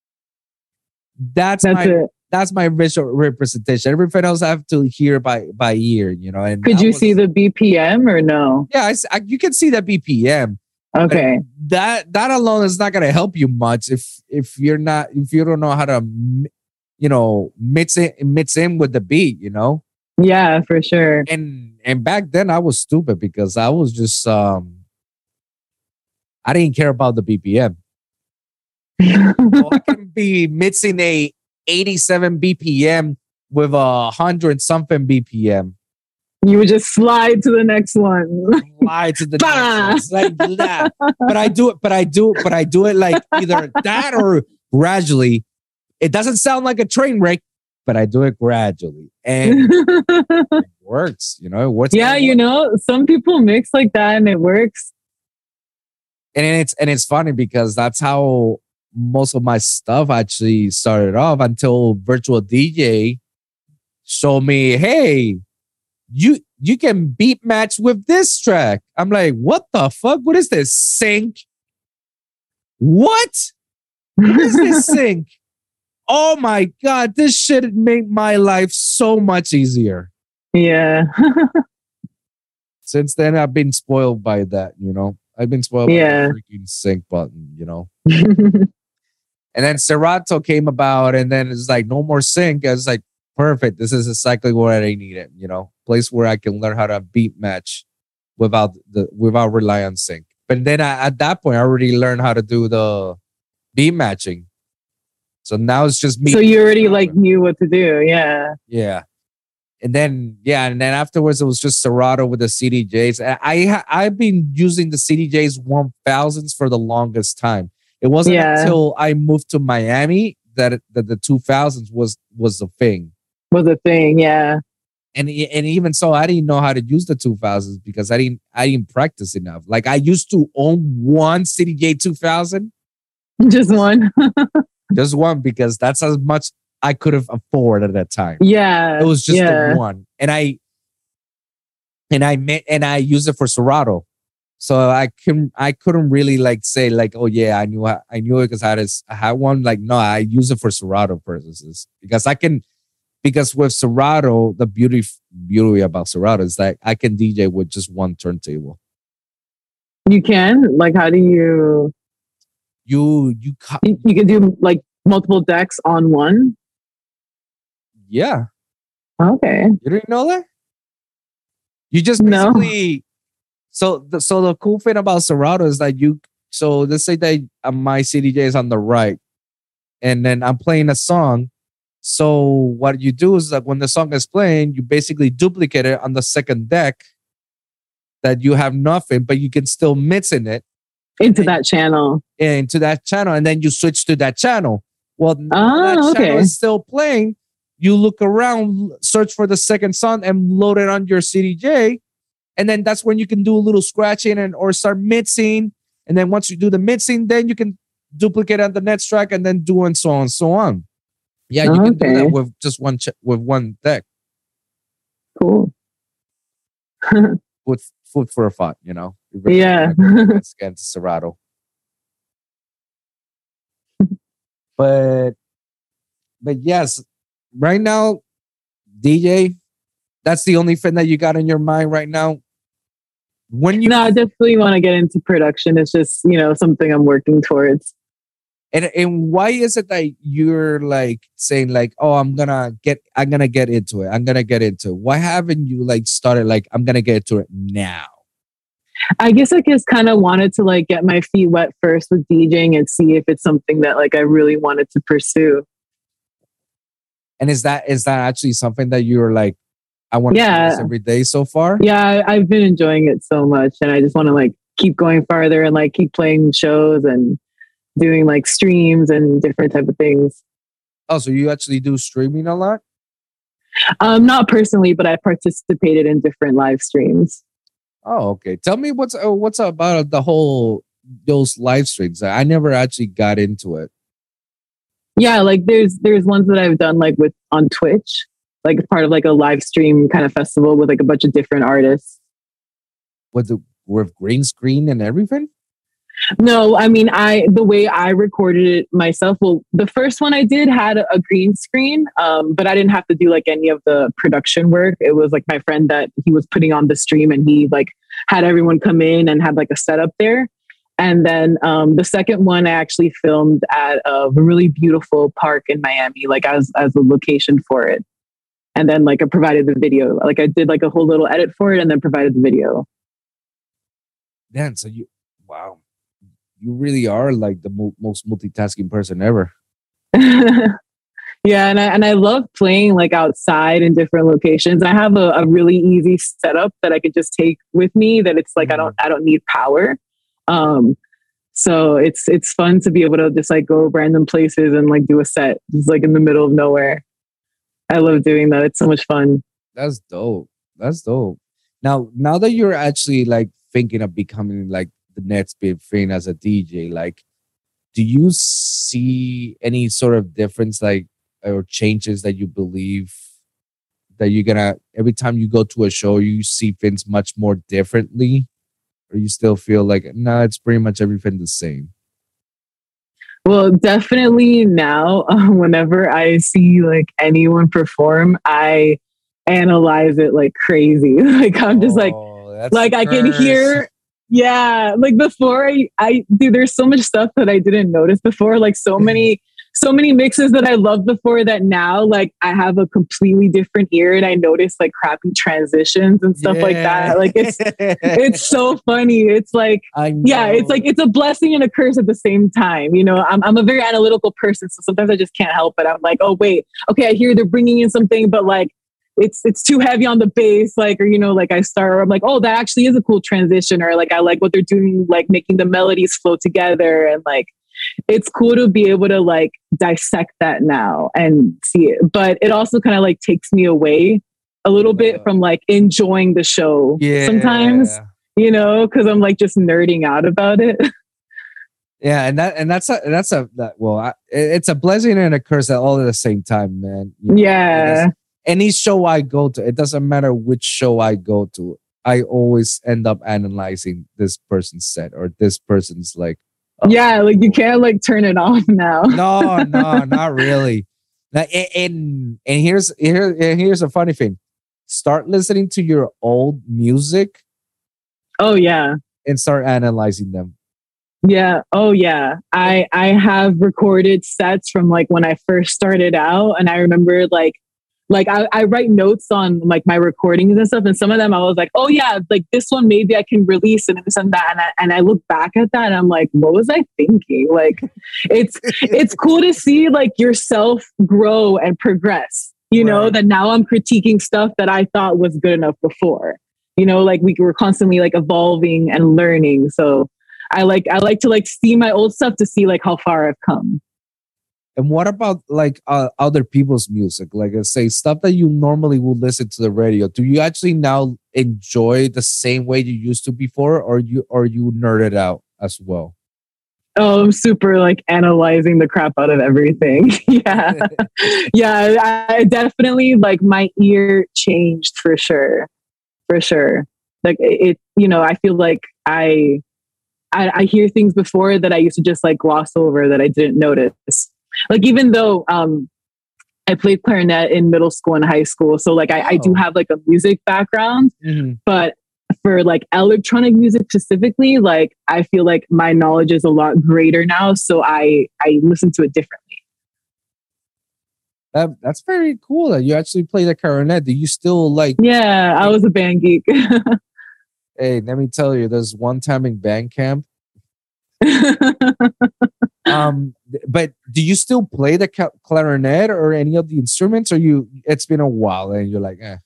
That's, That's my it. that's my visual representation. Everything else I have to hear by by ear, you know. And Could you was- see the BPM or no? Yeah, I I you can see that BPM. Okay. that that alone is not going to help you much if if you're not if you don't know how to you know mix it mix in with the beat you know Yeah, for sure. and and back then i was stupid because i was just um i didn't care about the bpm so i can be mixing a 87 bpm with a hundred something bpm you would just slide to the next one. Slide to the Bah! next one. Like that. But I do it, but I do it, but I do it like either that or gradually. It doesn't sound like a train wreck, but I do it gradually, and it works. You know, it works. yeah, you know, some people mix like that and it works. and it's and it's funny because that's how most of my stuff actually started off until virtual DJ showed me, hey, you you can beat match with this track. I'm like, what the fuck? What is this sync? What? What is this sync? Oh my god, this shit made my life so much easier. yeah. Since then, I've been spoiled by that. You know, I've been spoiled Yeah. by the freaking sync button. You know. And then Serato came about, and then it's like no more sync. I was like, perfect. This is exactly what I needed. You know, place where I can learn how to beat match without the without relying on sync. But then I, at that point, I already learned how to do the beat matching. So now it's just me. so you already like knew what to do. Yeah. yeah. And then yeah, and then afterwards it was just Serato with the CDJs. I I've been using the CDJs one thousands for the longest time. It wasn't Yeah. until I moved to Miami that that the two thousands was was the thing. Was a thing. Yeah. And and even so, I didn't know how to use the two thousands because I didn't I didn't practice enough. Like I used to own one CDJ two thousand, Just one. just one because that's as much I could have afforded at that time. yeah. It was just yeah. the one, and I and I met and I used it for Serato. So I can I couldn't really like say like oh yeah I knew I, I knew it because I had I had one like no I use it for Serato purposes because I can because with Serato the beauty beauty about Serato is that I can DJ with just one turntable. You can? Like, how do you, You you ca- you, you can do like multiple decks on one? yeah Okay. You didn't know that? You just No. so the so the cool thing about Serato is that you so let's say that uh, my CDJ is on the right, and then I'm playing a song. So what you do is that when the song is playing, you basically duplicate it on the second deck. That you have nothing, but you can still mix in it Into that channel. into that channel, and then you switch to that channel. Well, Ah, that channel is still playing. You look around, search for the second song, and load it on your CDJ, and then that's when you can do a little scratching and or start mixing. And then once you do the mixing, then you can duplicate on the next track, and then do and so on and so on. Yeah, you can do that with just one ch- with one deck. Cool. With food for a thought, you know. You really Yeah. against Serato. but but yes, right now, DJ, that's the only thing that you got in your mind right now. When you no, I definitely want to get into production. It's just, you know, something I'm working towards. And and why is it that you're like saying like, oh, I'm gonna get, I'm gonna get into it, I'm gonna get into it. Why haven't you like started like, I'm gonna get into it now? I guess I just kind of wanted to like get my feet wet first with DJing and see if it's something that like I really wanted to pursue. And is that is that actually something that you're like, I want to do this every day so far? Yeah, I've been enjoying it so much and I just want to like keep going farther and like keep playing shows and doing like streams and different type of things. Oh, so you actually do streaming a lot? Um, not personally, but I participated in different live streams. Oh, okay. Tell me what's uh, what's about the whole those live streams. I never actually got into it. Yeah, like there's there's ones that I've done like with on Twitch, like part of like a live stream kind of festival with like a bunch of different artists. With the with green screen and everything. No, I mean I the way I recorded it myself. Well, the first one I did had a, green screen, um, but I didn't have to do like any of the production work. It was like my friend that he was putting on the stream, and he like had everyone come in and had like a setup there. And then um, the second one I actually filmed at a really beautiful park in Miami, like as as a location for it. And then like I provided the video. Like I did like a whole little edit for it, and then provided the video. Then so you wow, you really are like the mo- most multitasking person ever. yeah, and I and I love playing like outside in different locations. I have a, a really easy setup that I could just take with me. That it's like I don't I don't need power. Um, So it's it's fun to be able to just like go random places and like do a set just like in the middle of nowhere. I love doing that. It's so much fun. That's dope. That's dope. Now, now that you're actually like thinking of becoming like the next big thing as a DJ, like, do you see any sort of difference, like, or changes that you believe that you're gonna every time you go to a show, you see things much more differently, or you still feel like no, nah, it's pretty much everything the same? Well, definitely now, uh, whenever I see like anyone perform, I analyze it like crazy. like I'm just like, oh, like I can hear. Yeah, like before I, I do. There's so much stuff that I didn't notice before. Like so many so many mixes that I loved before that now, like I have a completely different ear and I notice like crappy transitions and stuff yeah. like that. Like it's it's so funny. It's like yeah, it's like it's a blessing and a curse at the same time. You know, I'm I'm a very analytical person, so sometimes I just can't help it. I'm like, oh wait, okay, I hear they're bringing in something, but like it's it's too heavy on the bass like or you know like i start i'm like oh that actually is a cool transition or like i like what they're doing like making the melodies flow together and like it's cool to be able to like dissect that now and see it. But it also kind of like takes me away a little bit from like enjoying the show yeah. sometimes, you know, because I'm like just nerding out about it. Yeah, and that and that's a that's a that well, I, it's a blessing and a curse at all at the same time, man. You know, yeah. Any show I go to, it doesn't matter which show I go to. I always end up analyzing this person's set or this person's like Oh. Yeah, like you can't like turn it off now. no, no, not really. and, and and here's here and here's a funny thing. Start listening to your old music. Oh yeah. And start analyzing them. Yeah. Oh yeah. I I have recorded sets from like when I first started out and I remember like like I, I write notes on like my recordings and stuff and some of them i was like oh yeah like this one maybe i can release and this and that and I, and I look back at that and i'm like what was i thinking? Like it's it's cool to see like yourself grow and progress you right. know that now i'm critiquing stuff that i thought was good enough before. You know like we were constantly like evolving and learning so i like i like to like see my old stuff to see like how far i've come and what about like uh, other people's music? Like I say, stuff that you normally would listen to the radio. Do you actually now enjoy the same way you used to before, or you or you nerded out as well? Oh, I'm super like analyzing the crap out of everything. yeah, yeah. I definitely like my ear changed for sure, for sure. Like it, you know, I feel like I, I, I hear things before that I used to just like gloss over that I didn't notice like even though um I played clarinet in middle school and high school. So like I, oh. I do oh. have like a music background, mm-hmm. but for like electronic music specifically, like I feel like my knowledge is a lot greater now. So I I listen to it differently. That, that's very cool that you actually play the clarinet. Do you still like? Yeah, I was a band geek. hey, let me tell you, there's one time in band camp. um, but do you still play the clarinet or any of the instruments, or you? It's been a while, and you're like, eh.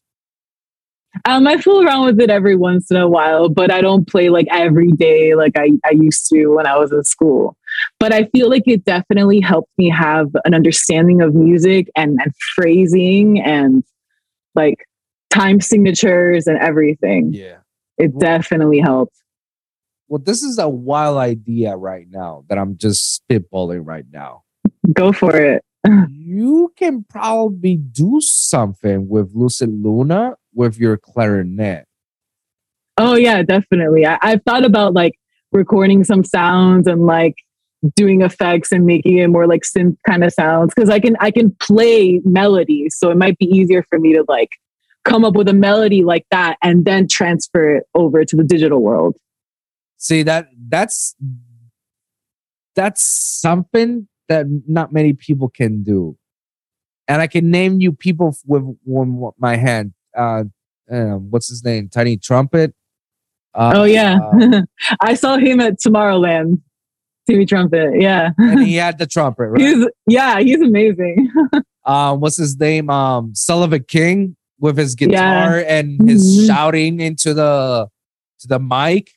Um, I fool around with it every once in a while, but I don't play like every day like I, I used to when I was in school. But I feel like it definitely helped me have an understanding of music and, and phrasing and like time signatures and everything. Yeah. It definitely helped well, this is a wild idea right now that I'm just spitballing right now. Go for it. you can probably do something with Lucid Luna with your clarinet. Oh yeah, definitely. I, I've thought about like recording some sounds and like doing effects and making it more like synth kind of sounds because I can I can play melodies, so it might be easier for me to like come up with a melody like that and then transfer it over to the digital world. See that that's that's something that not many people can do. And I can name you people with one my hand. Uh, um, what's his name? Tiny Trumpet. Uh, oh yeah, uh, I saw him at Tomorrowland. Timmy Trumpet, yeah. and he had the trumpet, right? He's, yeah, he's amazing. um, what's his name? Um, Sullivan King with his guitar yeah. and his mm-hmm. shouting into the to the mic.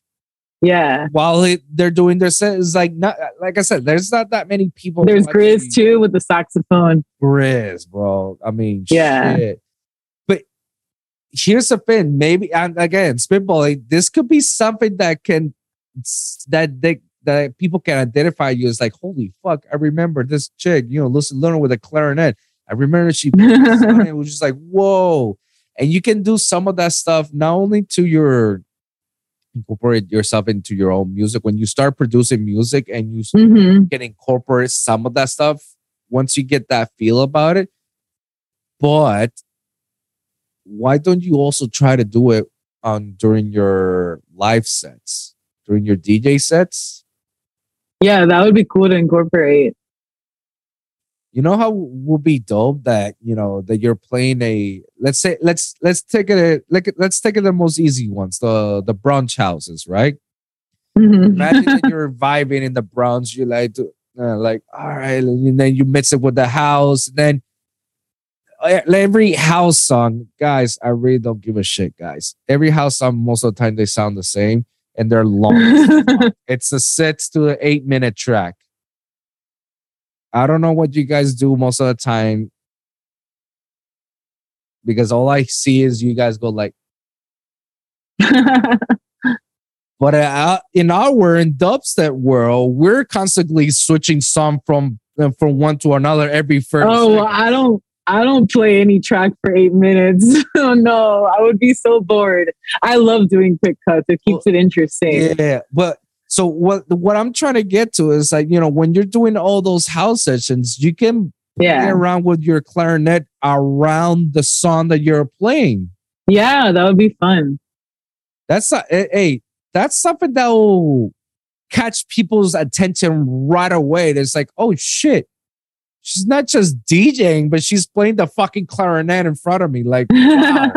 Yeah. while it, they're doing their set. It's like not like I said, there's not that many people. There's Grizz too with the saxophone. Grizz, bro. I mean, Yeah. shit. But here's the thing, maybe and again, spitballing. This could be something that can that they that people can identify you as like, holy fuck, I remember this chick, you know, listen, learning with a clarinet. I remember she played this song, and it was just like, whoa. And you can do some of that stuff not only to your incorporate yourself into your own music when you start producing music and you hmm can incorporate some of that stuff once you get that feel about it. But why don't you also try to do it on during your live sets, during your DJ sets? Yeah, that would be cool to incorporate. You know how would be dope that you know that you're playing a let's say let's let's take it like let's take it the most easy ones the the brunch houses right? Mhm. imagine that you're vibing in the browns you like to uh, like all right and then you mix it with the house then uh, every house song guys i really don't give a shit guys. Every house song most of the time they sound the same and they're long. It's a six to an eight minute track i don't know what you guys do most of the time because all i see is you guys go like But uh, in our in dubstep world, we're constantly switching some from uh, from one to another every first. oh, well, I don't. I don't play any track for eight minutes. oh no, I would be so bored. I love doing quick cuts. It keeps it interesting. yeah. But so what? What I'm trying to get to is like you know when you're doing all those house sessions, you can play around with your clarinet around the song that you're playing. yeah, that would be fun. That's a, eh, hey, that's something that will catch people's attention right away. It's like, oh shit, she's not just DJing, but she's playing the fucking clarinet in front of me. Like, wow.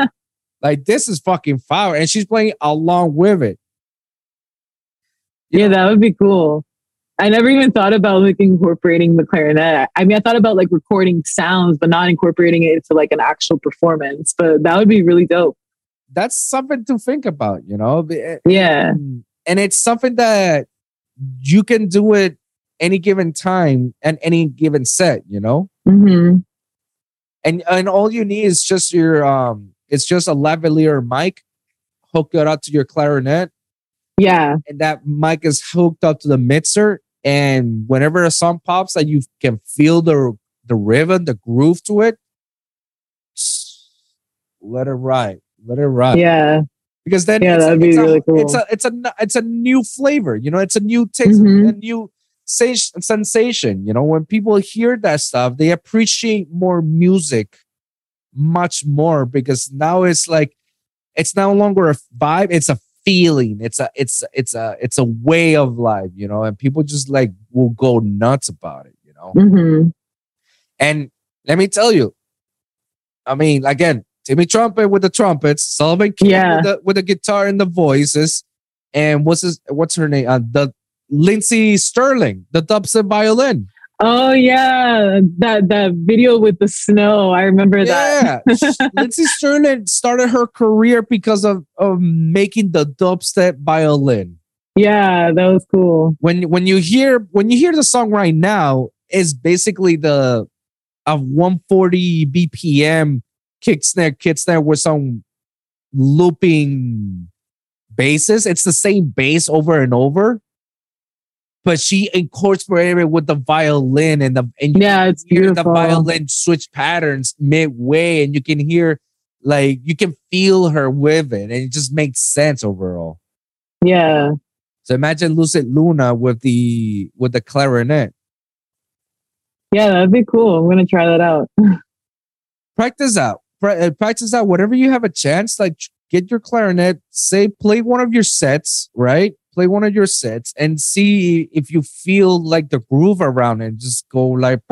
like this is fucking fire, and she's playing along with it. Yeah, that would be cool. I never even thought about like incorporating the clarinet. I mean, I thought about like recording sounds, but not incorporating it into like an actual performance. But that would be really dope. That's something to think about, you know. Eh, Yeah, and it's something that you can do it any given time and any given set, you know. hmm and and all you need is just your um it's just a lavalier mic hook it up to your clarinet yeah, and that mic is hooked up to the mixer and whenever a song pops that you can feel the the rhythm the groove to it. Let it ride. Let it ride. Yeah, because then Yeah, it's, that'd be it's really a, cool. it's a it's a it's a new flavor you know? It's a new taste Mhm. a new sens- sensation you know? When people hear that stuff they appreciate more music much more because now it's like it's no longer a vibe it's a feeling it's a it's it's a it's a way of life you know and people just like will go nuts about it you know hmm and let me tell you, I mean, again, Timmy Trumpet with the trumpets, Sullivan King Yeah. with, the, with the guitar and the voices, and what's his, what's her name? Uh, the Lindsey Stirling, the dubstep violin. Oh yeah, that that video with the snow. I remember that. Yeah, Lindsey Stirling started her career because of, of making the dubstep violin. Yeah, that was cool. When when you hear when you hear the song right now, is basically the of 140 BPM kick snare, kick snare with some looping basses. It's the same bass over and over, but she incorporated it with the violin and the and you Yeah, it's hear the violin switch patterns midway, and you can hear like you can feel her with it, and it just makes sense overall. Yeah, So imagine Lucid Luna with the with the clarinet. yeah, that'd be cool. I'm gonna try that out. practice out pra- uh, practice out whatever you have a chance like get your clarinet say play one of your sets right play one of your sets and see if you feel like the groove around it just go like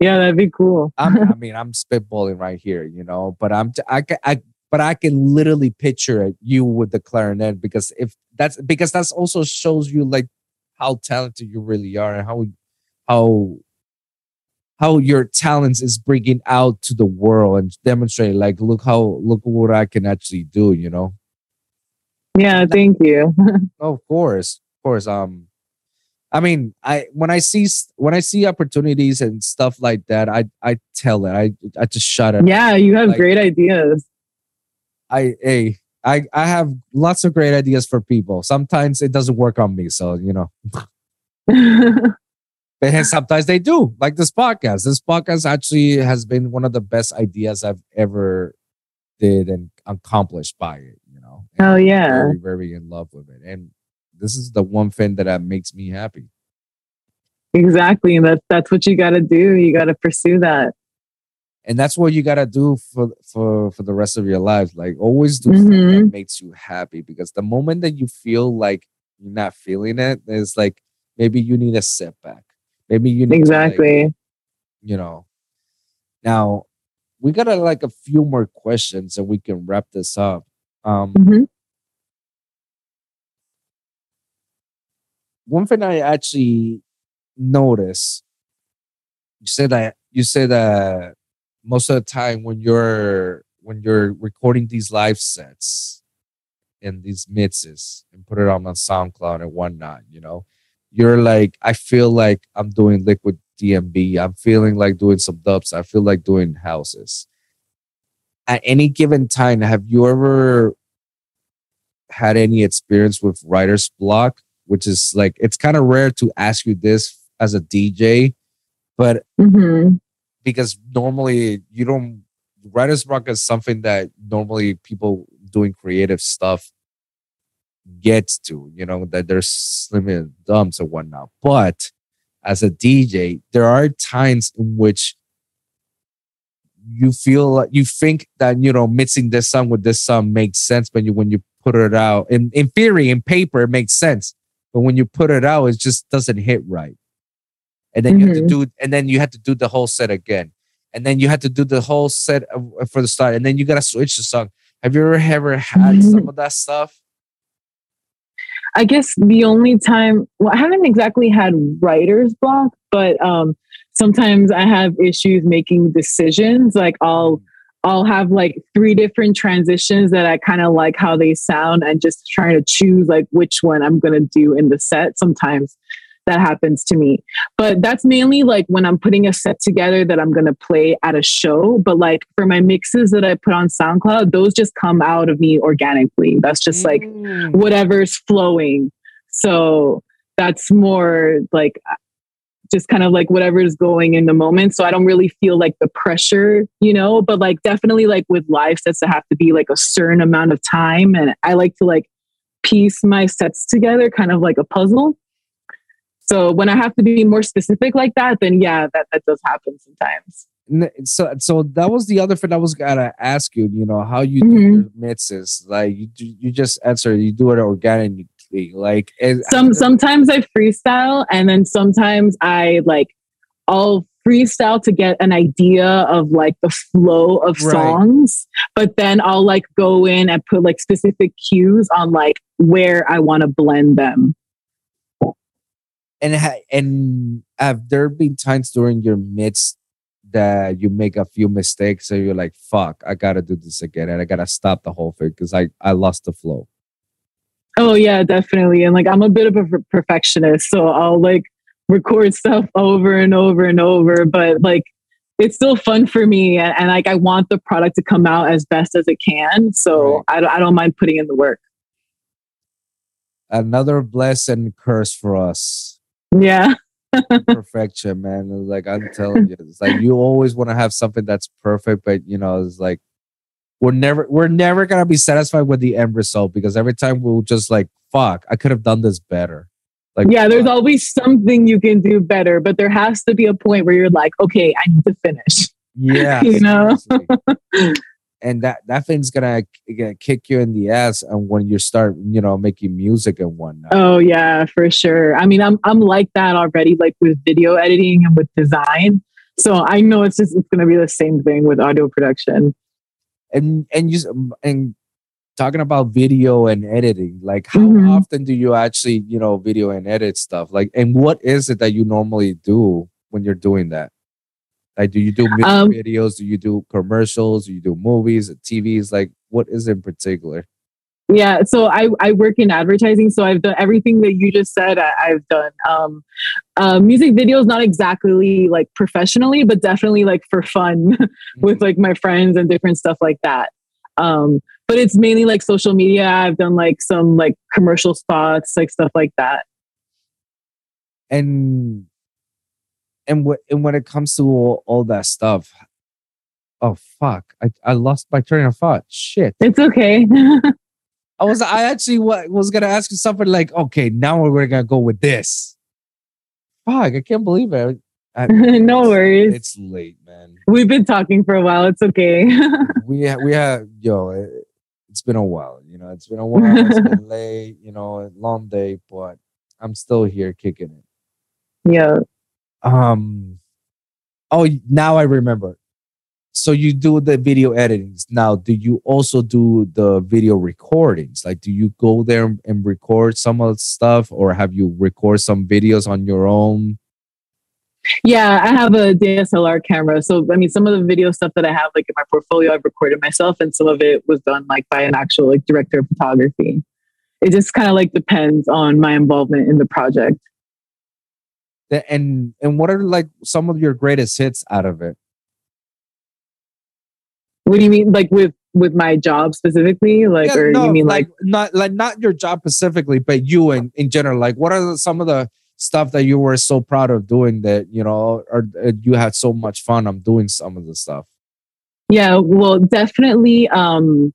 yeah, that'd be cool. I'm, i mean i'm spitballing right here you know but i'm I, I but i can literally picture it, you with the clarinet because if that's because that's also shows you like how talented you really are and how how how your talents is bringing out to the world and demonstrate like look how look what I can actually do, you know. Yeah, thank you. of course, of course. Um, I mean, I when I see when I see opportunities and stuff like that, I I tell it. I I just shut it. Yeah, you have like, great ideas. I hey, I I have lots of great ideas for people. Sometimes it doesn't work on me, so you know. but sometimes they do, like this podcast. This podcast actually has been one of the best ideas I've ever did and accomplished by it. You know. And oh yeah. Very very in love with it, and this is the one thing that, makes me happy. Exactly. And that's that's what you gotta do. You gotta pursue that. And that's what you gotta do for for for the rest of your life. Like always do mm-hmm. that makes you happy because the moment that you feel like you're not feeling it, it's like maybe you need a setback. Maybe you need exactly. You know. Now we got a, like a few more questions and we can wrap this up. Um, mm-hmm. one thing I actually notice, you said that you said that most of the time when you're when you're recording these live sets and these mixes and put it on on SoundCloud and whatnot, you know, you're like, I feel like I'm doing liquid DnB. I'm feeling like doing some dubs. I feel like doing houses. At any given time, have you ever had any experience with writer's block which is like it's kind of rare to ask you this as a DJ, but mm-hmm. because normally you don't writer's block is something that normally people doing creative stuff gets to, you know, that there's limited dumps and whatnot. But as a DJ, there are times in which you feel like you think that you know mixing this song with this song makes sense, but you when you put it out in in theory in paper it makes sense but when you put it out, it just doesn't hit right. And then mm-hmm. you have to mm-hmm. do, and then you have to do the whole set again, and then you have to do the whole set for the start, and then you gotta switch the song. Have you ever ever had mm-hmm. some of that stuff? I guess the only time, well, I haven't exactly had writer's block, but um, sometimes I have issues making decisions. Like I'll I'll have like three different transitions that I kind of like how they sound and just trying to choose like which one I'm going to do in the set. Sometimes that happens to me. But that's mainly like when I'm putting a set together that I'm going to play at a show. But like for my mixes that I put on SoundCloud, those just come out of me organically. That's just like mm. whatever's flowing. So that's more like just kind of like whatever is going in the moment. So I don't really feel like the pressure, you know, but like definitely like with live sets that have to be like a certain amount of time. And I like to like piece my sets together kind of like a puzzle. So when I have to be more specific like that, then yeah, that, that does happen sometimes. So, so that was the other thing I was gonna ask you. You know how you mm-hmm. do your mixes. Like you, you just answer. You do it organically like some sometimes I freestyle and then sometimes I like I'll freestyle to get an idea of like the flow of right. songs, but then I'll like go in and put like specific cues on like where I want to blend them. And ha- and have there been times during your midst that you make a few mistakes and you're like, "Fuck, I gotta do this again," and I gotta stop the whole thing because I I lost the flow. Oh yeah, definitely. And like I'm a bit of a perfectionist, so I'll like record stuff over and over and over, but like it's still fun for me and, and like I want the product to come out as best as it can, so right. I, I don't mind putting in the work. Another blessing curse for us. Yeah. perfection, man. Like I'm telling you, it's like you always want to have something that's perfect, but you know, it's like we're never we're never gonna be satisfied with the end result because every time we'll just like fuck i could have done this better like yeah there's uh, always something you can do better but there has to be a point where you're like okay i need to finish yeah you know and that that thing's gonna, gonna kick you in the ass and when you start you know making music and whatnot. Oh yeah for sure. I mean i'm i'm like that already like with video editing and with design. So i know it's just it's gonna be the same thing with audio production. And and you and talking about video and editing like how mm-hmm. often do you actually you know video and edit stuff? Like and what is it that you normally do when you're doing that Like, do you do music Um, videos? Do you do commercials? Do you do movies, TVs? Like, what is in particular? Yeah, so I, I work in advertising, so I've done everything that you just said. I, I've done um, uh, music videos, not exactly like professionally, but definitely like for fun with like my friends and different stuff like that. Um, but it's mainly like social media. I've done like some like commercial spots, like stuff like that. and and what and when it comes to all, all that stuff, oh fuck, I, I lost my train of thought. Shit. It's okay. I was I actually wa- was gonna ask you something like, okay, now we're gonna go with this. Fuck, I can't believe it. I- no worries. It's late, man. We've been talking for a while. It's okay. We ha- we have yo. It, it's been a while, you know. It's been a while. It's been late, you know. A long day, but I'm still here kicking it. yeah. Um. Oh, now I remember. So you do the video editings. Now, do you also do the video recordings? Like, do you go there and record some of the stuff, or have you record some videos on your own? Yeah, I have a DSLR camera. So, I mean, some of the video stuff that I have, like in my portfolio, I've recorded myself, and some of it was done like by an actual like director of photography. It just kind of like depends on my involvement in the project. And and what are like some of your greatest hits out of it? What do you mean, like with with my job specifically, like, Yeah, or no, you mean like, not like not your job specifically, but you in in general. Like, what are the, some of the stuff that you were so proud of doing that you know, or uh, you had so much fun on doing some of the stuff? yeah, well, definitely. Um,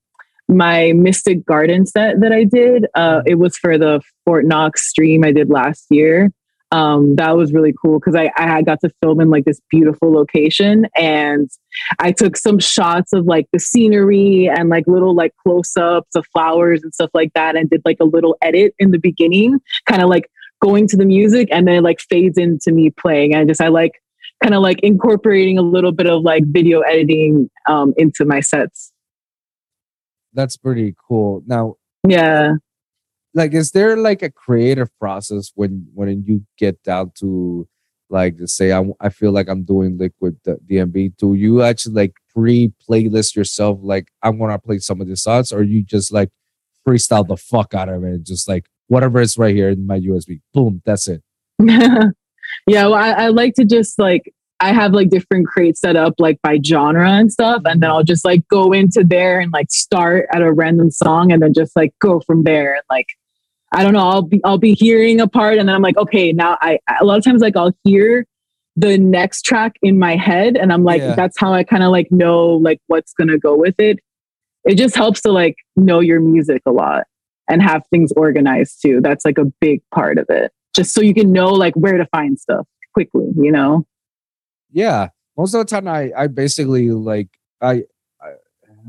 my Mystic Garden set that I did, uh, it was for the Fort Knox stream I did last year. Um, that was really cool because I, I had got to film in like this beautiful location and I took some shots of like the scenery and like little like close ups of flowers and stuff like that and did like a little edit in the beginning, kind of like going to the music and then it like fades into me playing. And I just, I like kind of like incorporating a little bit of like video editing um, into my sets. That's pretty cool. Now, Yeah. Like, is there like a creative process when when you get down to like to say I, I feel like I'm doing liquid DnB? Do you actually like pre playlist yourself? Like, I'm gonna play some of the songs, or you just like freestyle the fuck out of it, just like whatever is right here in my USB, boom, that's it. yeah. Well, I, I like to just like, I have like different crates set up like by genre and stuff. And then I'll just like go into there and like start at a random song and then just like go from there. And like, I don't know, I'll be, I'll be hearing a part and then I'm like, okay, now I, a lot of times like I'll hear the next track in my head and I'm like, Yeah. that's how I kind of like know like what's going to go with it. It just helps to like know your music a lot and have things organized too. That's like a big part of it. Just so you can know like where to find stuff quickly, you know? Yeah, most of the time I I basically like I. I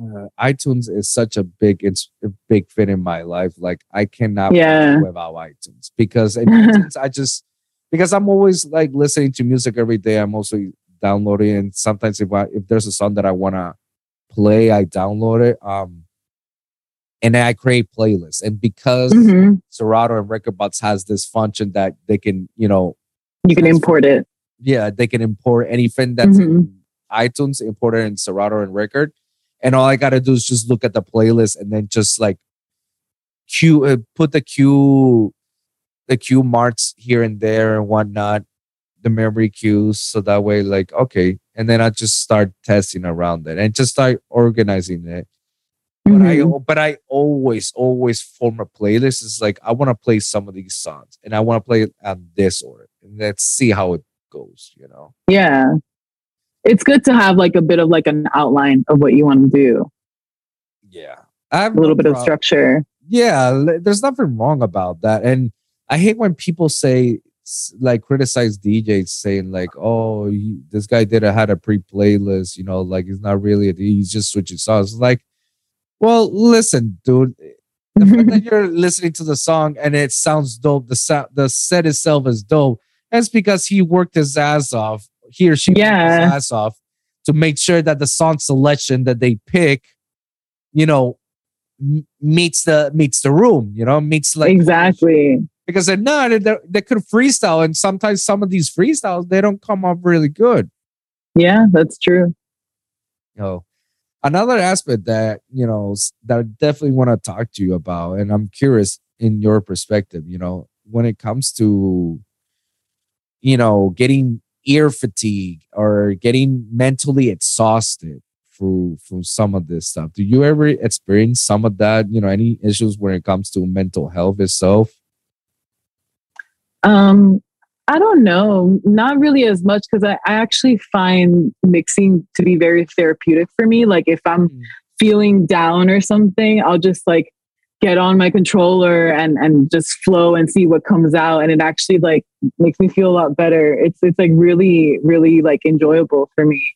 uh, iTunes is such a big it's a big fit in my life. Like I cannot Yeah. without iTunes because iTunes I just because I'm always like listening to music every day. I'm also downloading and sometimes if I if there's a song that I wanna play, I download it. Um and then I create playlists. And because Mhm. Serato and Rekordbox has this function that they can, you know, You can import it. Yeah, they can import anything that's Mm-hmm. in iTunes, import it in Serato and Record. And all I gotta do is just look at the playlist and then just like cue uh, put the cue the cue marks here and there and whatnot, the memory cues, so that way, like, okay, and then I just start testing around it and just start organizing it. But I Mhm. but I always, always form a playlist. It's like I want to play some of these songs and I want to play it on this order. And let's see how it goes, you know. Yeah. It's good to have like a bit of like an outline of what you want to do, Yeah. I have a little no bit of structure. Yeah, there's nothing wrong about that. And I hate when people say like criticize DJs saying like, "Oh, this guy did a, had a pre-playlist, you know, like he's not really a he's just switching songs." Like, well, listen, dude, eh, the fact that you're listening to the song and it sounds dope, the sound, the set itself is dope. That's because he worked his ass off. He or she worked Yeah. his ass off to make sure that the song selection that they pick, you know, meets the meets the room. You know, meets like exactly. because they're not they they could freestyle and sometimes some of these freestyles they don't come off really good. Yeah, that's true. You know, another aspect that you know that I definitely want to talk to you about, and I'm curious in your perspective. You know, when it comes to you know getting ear fatigue or getting mentally exhausted through through some of this stuff. Do you ever experience some of that? You know, any issues when it comes to mental health itself? Um, I don't know, not really as much because I, I actually find mixing to be very therapeutic for me. Like if I'm feeling down or something, I'll just like get on my controller and and just flow and see what comes out, and it actually like makes me feel a lot better. It's it's like really really like enjoyable for me.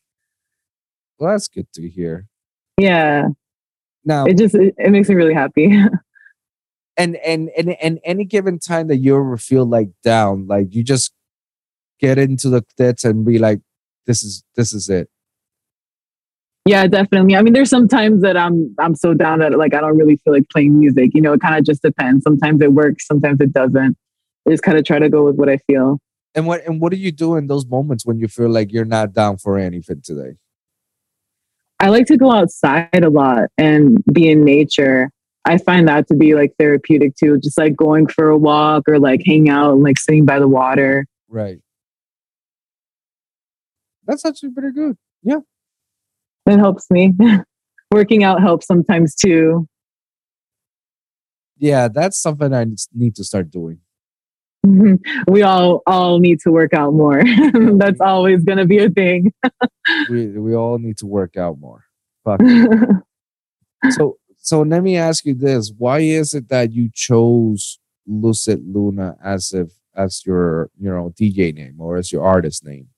Well, that's good to hear. Yeah, Now, it just it, it makes me really happy. and and and and any given time that you ever feel like down, like you just get into the pits and be like, "This is this is it." Yeah, definitely. I mean, there's some times that I'm I'm so down that like I don't really feel like playing music. You know, it kind of just depends. Sometimes it works, sometimes it doesn't. I just kind of try to go with what I feel. And what and what do you do in those moments when you feel like you're not down for anything today? I like to go outside a lot and be in nature. I find that to be like therapeutic too. Just like going for a walk or like hang out and like sitting by the water. Right. That's actually pretty good. It helps me. Working out helps sometimes too. Yeah, that's something I need to start doing. we all all need to work out more. That's always going to be a thing. We we all need to work out more. Fuck. so so let me ask you this: Why is it that you chose Lucid Luna as if as your you know DJ name or as your artist name?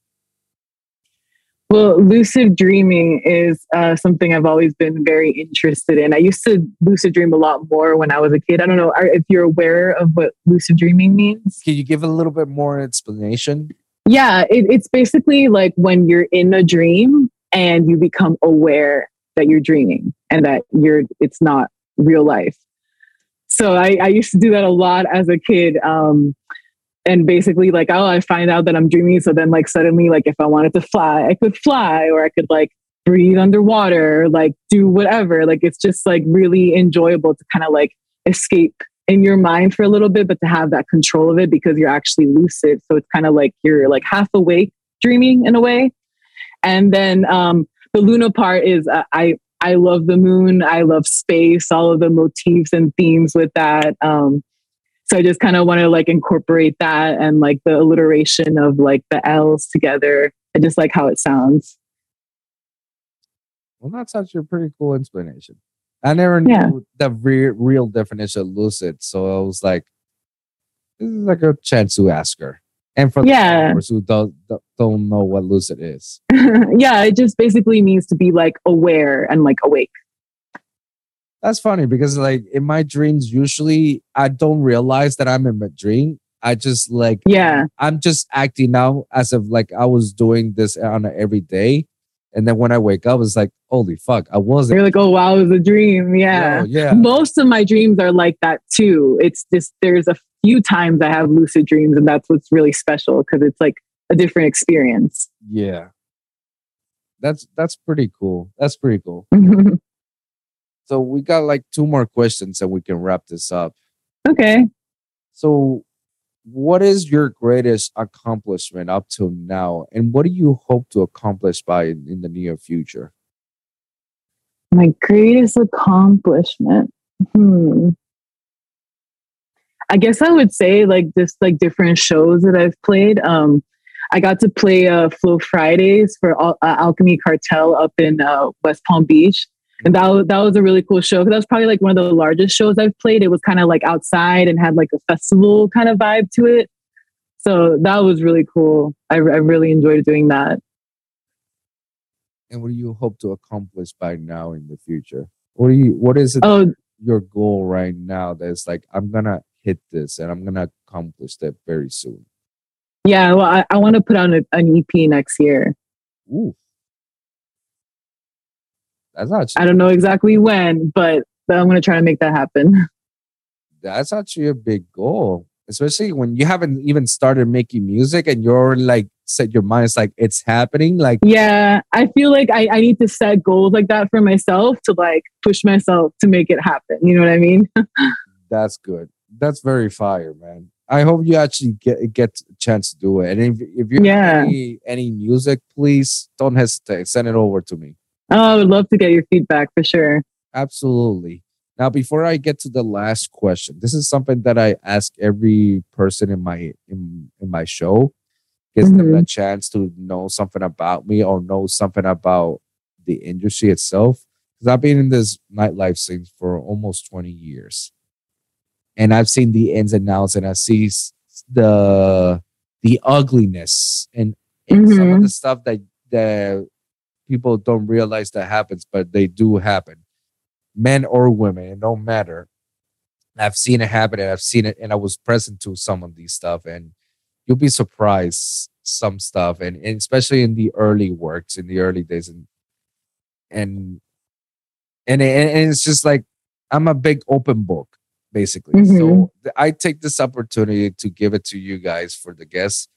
Well, lucid dreaming is uh, something I've always been very interested in. I used to lucid dream a lot more when I was a kid. I don't know are- if you're aware of what lucid dreaming means. Can you give a little bit more explanation? Yeah, it, it's basically like when you're in a dream and you become aware that you're dreaming and that you're it's not real life. So I, I used to do that a lot as a kid. Um, and basically like, oh, I find out that I'm dreaming. So then like suddenly, like if I wanted to fly, I could fly or I could like breathe underwater, like do whatever. Like it's just like really enjoyable to kind of like escape in your mind for a little bit, but to have that control of it because you're actually lucid. So it's kind of like you're like half awake dreaming in a way. And then um, the Luna part is uh, I I love the moon. I love space. All of the motifs and themes with that. Um, so I just kind of want to like incorporate that and like the alliteration of like the L's together. I just like how it sounds. Well, that's actually a pretty cool explanation. I never knew Yeah. the re- real definition of lucid, so I was like, "This is like a chance to ask her." And for Yeah. the who don't- don't know what lucid is, yeah, it just basically means to be like aware and like awake. That's funny because like in my dreams, usually I don't realize that I'm in a dream. I just like Yeah. I'm just acting now as if like I was doing this on every day, and then when I wake up, it's like, "Holy fuck, I wasn't." You're like, oh wow, it was a dream. Yeah. Yo, yeah. Most of my dreams are like that too. It's just there's a few times I have lucid dreams, and that's what's really special because it's like a different experience. Yeah. That's that's pretty cool. That's pretty cool. So we got like two more questions and we can wrap this up. okay. So what is your greatest accomplishment up till now and what do you hope to accomplish by in, in the near future? My greatest accomplishment. Hmm. I guess I would say like just like different shows that I've played. Um, I got to play uh, Flow Fridays for Al- uh, Alchemy Cartel up in uh, West Palm Beach. And that was, that was a really cool show. That was probably like one of the largest shows I've played. It was kind of like outside and had like a festival kind of vibe to it. So that was really cool. I, I really enjoyed doing that. And what do you hope to accomplish by now in the future? What do you what is it Oh, your goal right now that's like I'm gonna hit this and I'm gonna accomplish that very soon? yeah. Well, I, I want to put out a, an EP next year. Ooh. That's I don't know exactly when, but but I'm going to try to make that happen. that's actually a big goal, especially when you haven't even started making music and you're like set your mind. It's like it's happening. Like yeah, I feel like I, I need to set goals like that for myself to like push myself to make it happen. You know what I mean? that's good. That's very fire, man. I hope you actually get get a chance to do it. And if, if you Yeah. any, any music, please don't hesitate. Send it over to me. Oh, I would love to get your feedback for sure. Absolutely. Now, before I get to the last question, this is something that I ask every person in my in, in my show. Gives them a chance to know something about me or know something about the industry itself. Because I've been in this nightlife scene for almost 20 years. And I've seen the ins and outs and I see the the ugliness and, and some of Mhm. the stuff that that people don't realize that happens, but they do happen men or women, it don't matter. I've seen it happen and I've seen it and I was present to some of these stuff and you'll be surprised some stuff and, and especially in the early works in the early days and and and, and, it's just like I'm a big open book basically. So Mhm. th- I take this opportunity to give it to you guys for the guests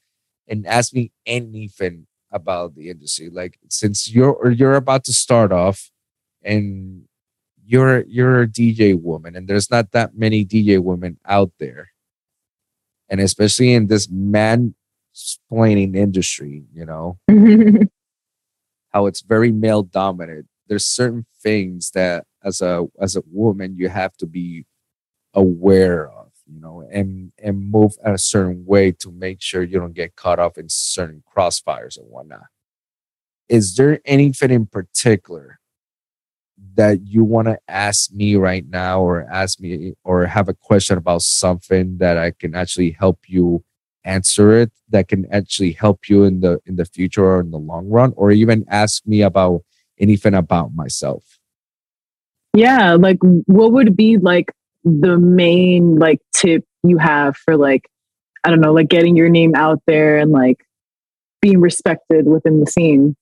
and ask me anything about the industry. Like since you're or you're about to start off and you're you're a DJ woman and there's not that many DJ women out there. And especially in this man splaining industry, you know, how it's very male dominant. There's certain things that as a as a woman you have to be aware of, you know, and and move a certain way to make sure you don't get caught up in certain crossfires and whatnot. Is there anything in particular that you want to ask me right now or ask me or have a question about something that I can actually help you answer it that can actually help you in the in the future or in the long run or even ask me about anything about myself yeah, like what would be like the main like tip you have for like I don't know, like getting your name out there and like being respected within the scene?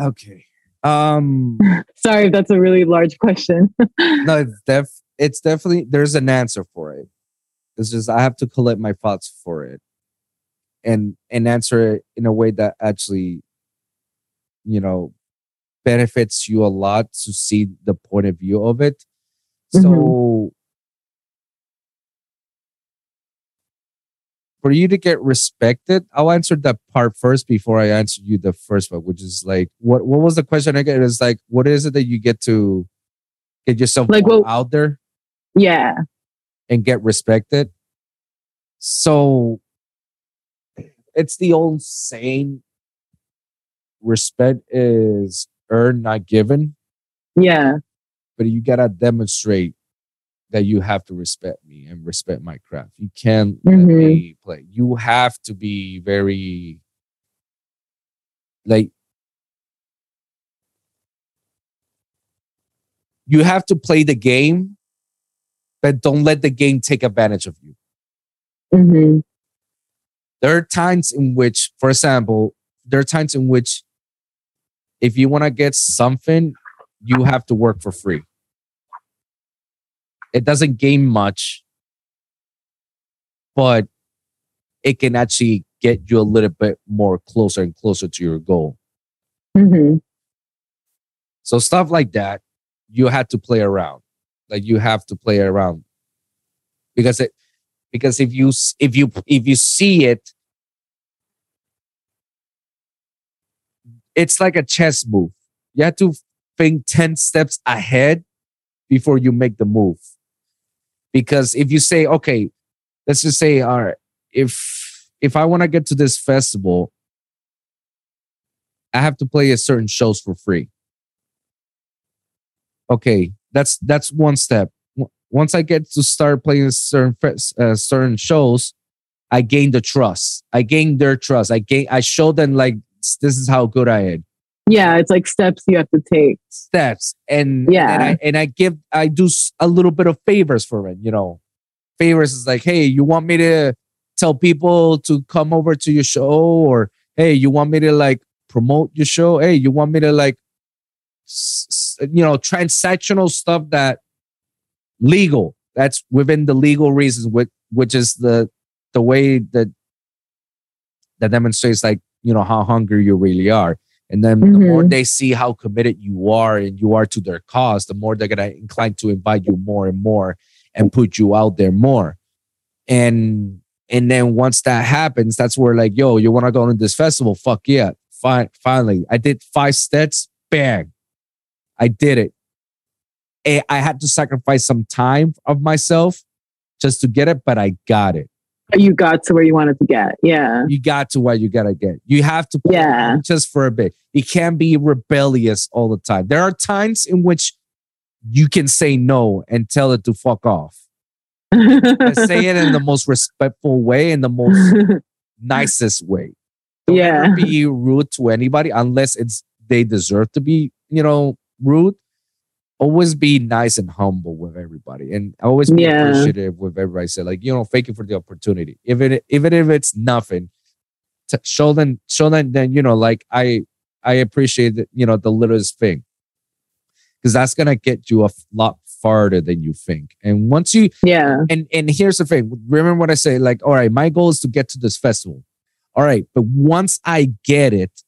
okay um Sorry if that's a really large question. no it's def it's definitely there's an answer for it it's just i have to collect my thoughts for it and and answer it in a way that actually you know benefits you a lot to see the point of view of it so mm-hmm. for you to get respected i'll answer that part first before i answer you the first one which is like what what was the question again it's like what is it that you get to get yourself Like what- out there yeah. and get respected. So it's the old saying respect is earned, not given, Yeah. but you gotta demonstrate that you have to respect me and respect my craft. You can't let Mhm. me play. You have to be very like you have to play the game, but don't let the game take advantage of you. hmm there are times in which, for example, there are times in which if you want to get something, you have to work for free. It doesn't gain much, but it can actually get you a little bit more closer and closer to your goal. hmm So stuff like that, you had to play around. Like you have to play around because it because if you if you if you see it, it's like a chess move. You have to think ten steps ahead before you make the move. Because if you say, okay, let's just say, all right, if if I want to get to this festival, I have to play a certain shows for free okay that's that's one step once i get to start playing certain uh, certain shows i gain the trust i gain their trust i gain i show them like this is how good i am Yeah. It's like steps you have to take. steps and Yeah. and I, and I give i do a little bit of favors for it you know favors is like hey you want me to tell people to come over to your show or hey you want me to like promote your show hey you want me to like s- s- you know transactional stuff that legal that's within the legal reasons which which is the the way that that demonstrates like you know how hungry you really are. And then the more Mhm. they see how committed you are and you are to their cause the more they're gonna incline to invite you more and more and put you out there more. And and then once that happens that's where like yo you want to go to this festival? Fuck yeah. Fine finally. I did five steps bang. I did it. Eh, i had to sacrifice some time of myself just to get it but i got it you got to where you wanted to get. Yeah. you got to what you gotta get. You have to Yeah. just for a bit. You can't be rebellious all the time. There are times in which you can say no and tell it to fuck off. Say it in the most respectful way, in the most nicest way. Don't Yeah. be rude to anybody unless it's they deserve to be, you know, rude. Always be nice and humble with everybody, and always be Yeah. appreciative with everybody. Say like, you know, thank you for the opportunity. Even even if it's nothing, to show them, show them, then you know, like I I appreciate that, you know, the littlest thing, because that's gonna get you a lot farther than you think. And once you yeah. and and here's the thing remember what i say like all right my goal is to get to this festival all right but once i get it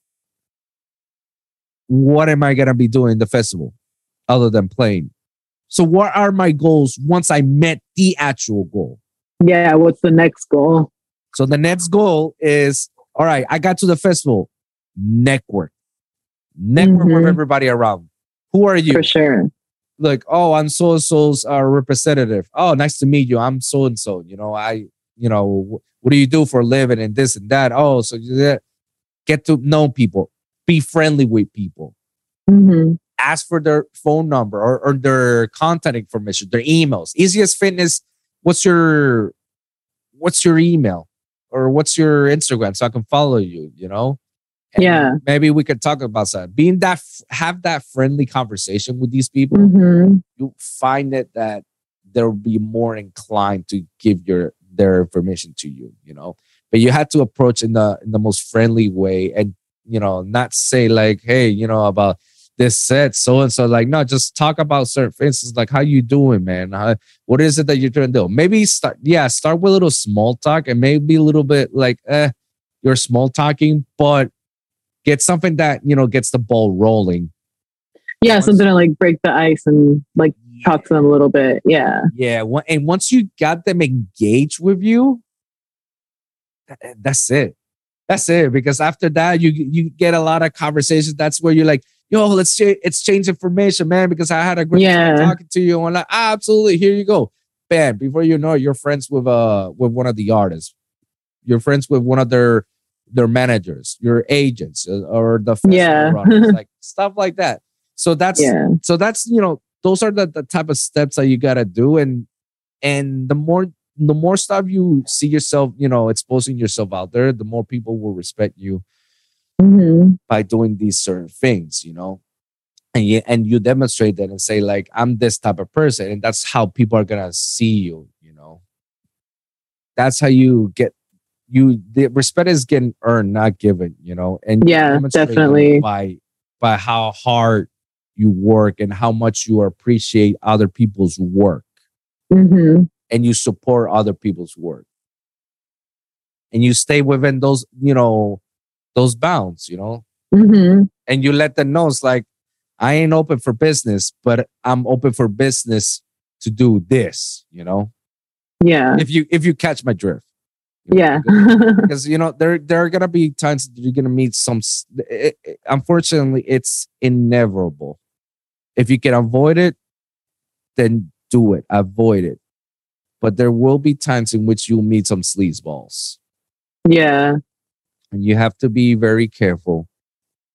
what am i going to be doing in the festival other than playing so what are my goals once i met the actual goal Yeah. What's the next goal? so the next goal is all right i got to the festival network network with Mhm. everybody around who are you For sure. like, oh, I'm so and so's uh, representative. Oh, nice to meet you. I'm so and so. You know, I, you know, what do you do for a living and this and that? Oh, so you get to know people, be friendly with people, hmm ask for their phone number or, or their contact information, their emails. Easiest fitness. What's your, what's your email or what's your Instagram so I can follow you? You know. And Yeah. Maybe we could talk about that. Being that, have that friendly conversation with these people hmm you find it that they'll be more inclined to give your their information to you you know but you had to approach in the in the most friendly way and you know not say like hey you know about this set so and so like no just talk about certain things It's like how you doing man how, what is it that you're trying to do maybe start yeah start with a little small talk and maybe a little bit like eh you're small talking but get something that you know gets the ball rolling Yeah. Once- Something to like break the ice and like talk to them a little bit. Yeah. Yeah, and once you got them engaged with you, that's it. That's it. Because after that, you you get a lot of conversations. That's where you're like, "Yo, let's ch- exchange information, man." Because I had a great time talking to you. And I'm like, ah, absolutely. Here you go. Bam. Before you know, it, you're friends with uh with one of the artists. You're friends with one of their their managers, your agents, uh, or the Yeah. runners, like stuff like that. So that's Yeah. so that's you know those are the, the type of steps that you gotta do and and the more the more stuff you see yourself you know exposing yourself out there the more people will respect you hmm by doing these certain things you know? And you and you demonstrate that and say like i'm this type of person and that's how people are gonna see you you know? That's how you get you the respect is getting earned not given you know? And Yeah, definitely. by by how hard you work and how much you appreciate other people's work. Hmm and you support other people's work. And you stay within those you know those bounds you know? Hmm and you let them know it's like i ain't open for business but i'm open for business to do this you know? Yeah. if you if you catch my drift. Yeah. because you know there there are gonna be times that you're gonna meet some it- it- eh, eh, eh, unfortunately it's inevitable. If you can avoid it then do it. Avoid it. But there will be times in which you'll meet some sleazeballs. Yeah. And you have to be very careful.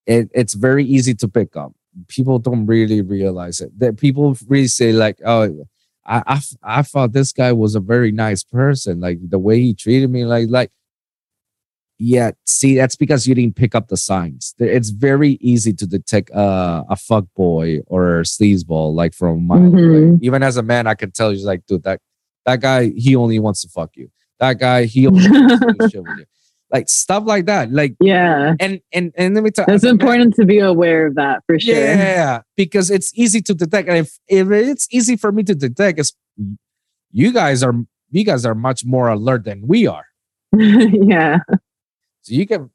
It, it's very easy to pick up. People don't really realize it. That people really say like, "Oh, I, I, I thought this guy was a very nice person. Like the way he treated me, like like." Yeah, see, that's because you didn't pick up the signs. It's very easy to detect uh, a fuck boy or a sleazeball, like from my Mhm. even as a man, I can tell you like, dude, that that guy, he only wants to fuck you. That guy, he only wants to do shit with you. Like stuff like that. Like yeah. and and and let me tell It's as a man- important to be aware of that for sure. Yeah, because it's easy to detect. And if if it's easy for me to detect, it's you guys are you guys are much more alert than we are. yeah. So you can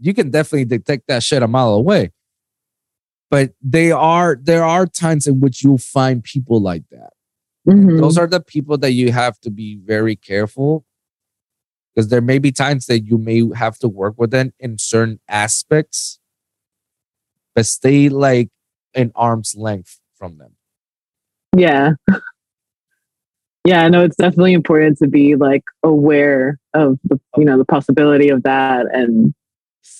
you can definitely detect that shit a mile away. But they are there are times in which you'll find people like that. Mhm. Those are the people that you have to be very careful because there may be times that you may have to work with them in certain aspects, but stay like an arm's length from them. Yeah. Yeah, no, it's definitely important to be like aware of the you know the possibility of that and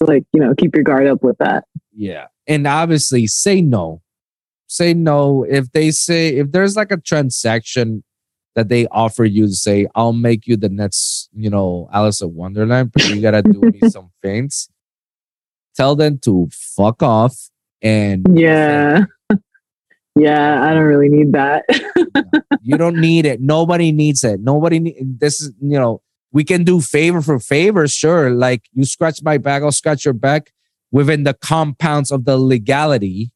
like you know keep your guard up with that. Yeah. And obviously say no. Say no. If they say, if there's like a transaction that they offer you to say, I'll make you the next, you know, Alison Wonderland, but you gotta do me some things. Tell them to fuck off and Yeah. Yeah, I don't really need that. you don't need it. Nobody needs it. Nobody need this is, you know, we can do favor for favor, sure. Like you scratch my back, I'll scratch your back within the compounds of the legality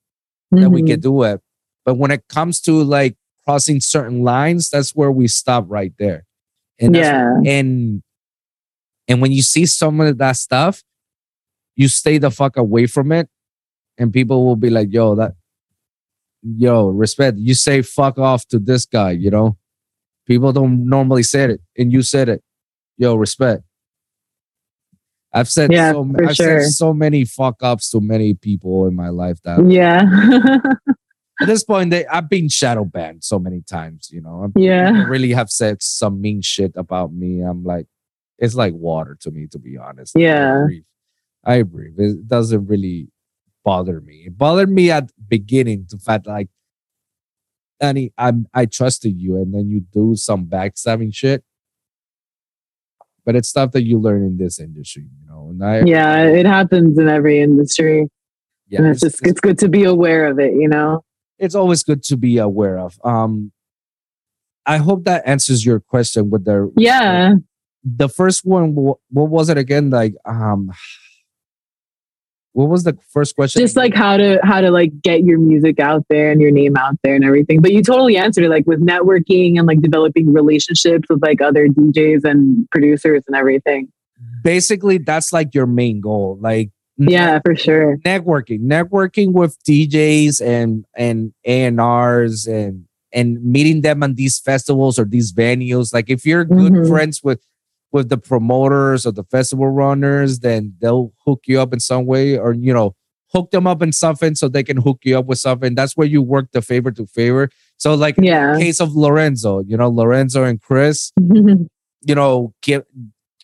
that we can mm-hmm. do it. But when it comes to like crossing certain lines, that's where we stop right there. And Yeah. and and when you see some of that stuff, you stay the fuck away from it, and people will be like, "Yo, that, yo, respect." You say "fuck off" to this guy, you know. People don't normally say it, and you said it. Yo, respect. I've said Yeah, so I've sure. said so many fuck ups to many people in my life that Yeah. at this point they, I've been shadow banned so many times, you know. Yeah. Really have said some mean shit about me. I'm like, it's like water to me, to be honest. Yeah. I breathe. I breathe. It doesn't really bother me. It bothered me at beginning, the fact like Danny, I'm I trusted you and then you do some backstabbing shit. But it's stuff that you learn in this industry, you know. And I yeah, it happens in every industry. yeah, and it's just it's good to be aware of it, you know. It's always good to be aware of. Um, I hope that answers your question with the Yeah. the first one. What was it again? Like, um, what was the first question? Just like how to how to like get your music out there and your name out there and everything. But you totally answered it like with networking and like developing relationships with like other DJs and producers and everything. basically that's like your main goal. Like, Yeah, for sure. networking, networking with DJs and and A and and and meeting them on these festivals or these venues. Like, if you're good Mhm. friends with with the promoters or the festival runners, then they'll hook you up in some way, or you know, hook them up in something so they can hook you up with something. That's where you work the favor to favor. So, like in Yeah. the case of Lorenzo, you know, Lorenzo and Chris, you know, give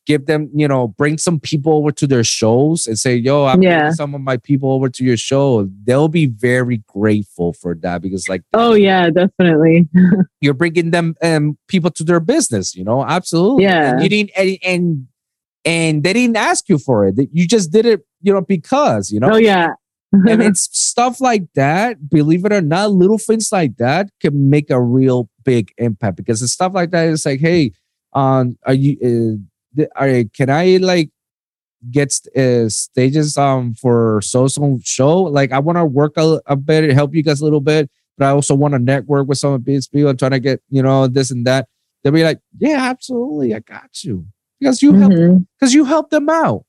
give them, you know, bring some people over to their shows and say, "Yo, I'm Yeah. bringing some of my people over to your show." They'll be very grateful for that because, like, oh yeah, definitely. you're bringing them um people to their business. You know, absolutely. Yeah. And you didn't, and, and and they didn't ask you for it. You just did it, you know, because you know. Oh yeah. and it's stuff like that. Believe it or not, little things like that can make a real big impact because it's stuff like that. It's like, hey, um, are you? Uh, th- are can I like get uh, stages um for so so show? Like, I want to work a, a bit, help you guys a little bit, but I also want to network with some of these people and trying to get you know this and that. They'll be like, yeah, absolutely, I got you because you help Mhm. because you help them out.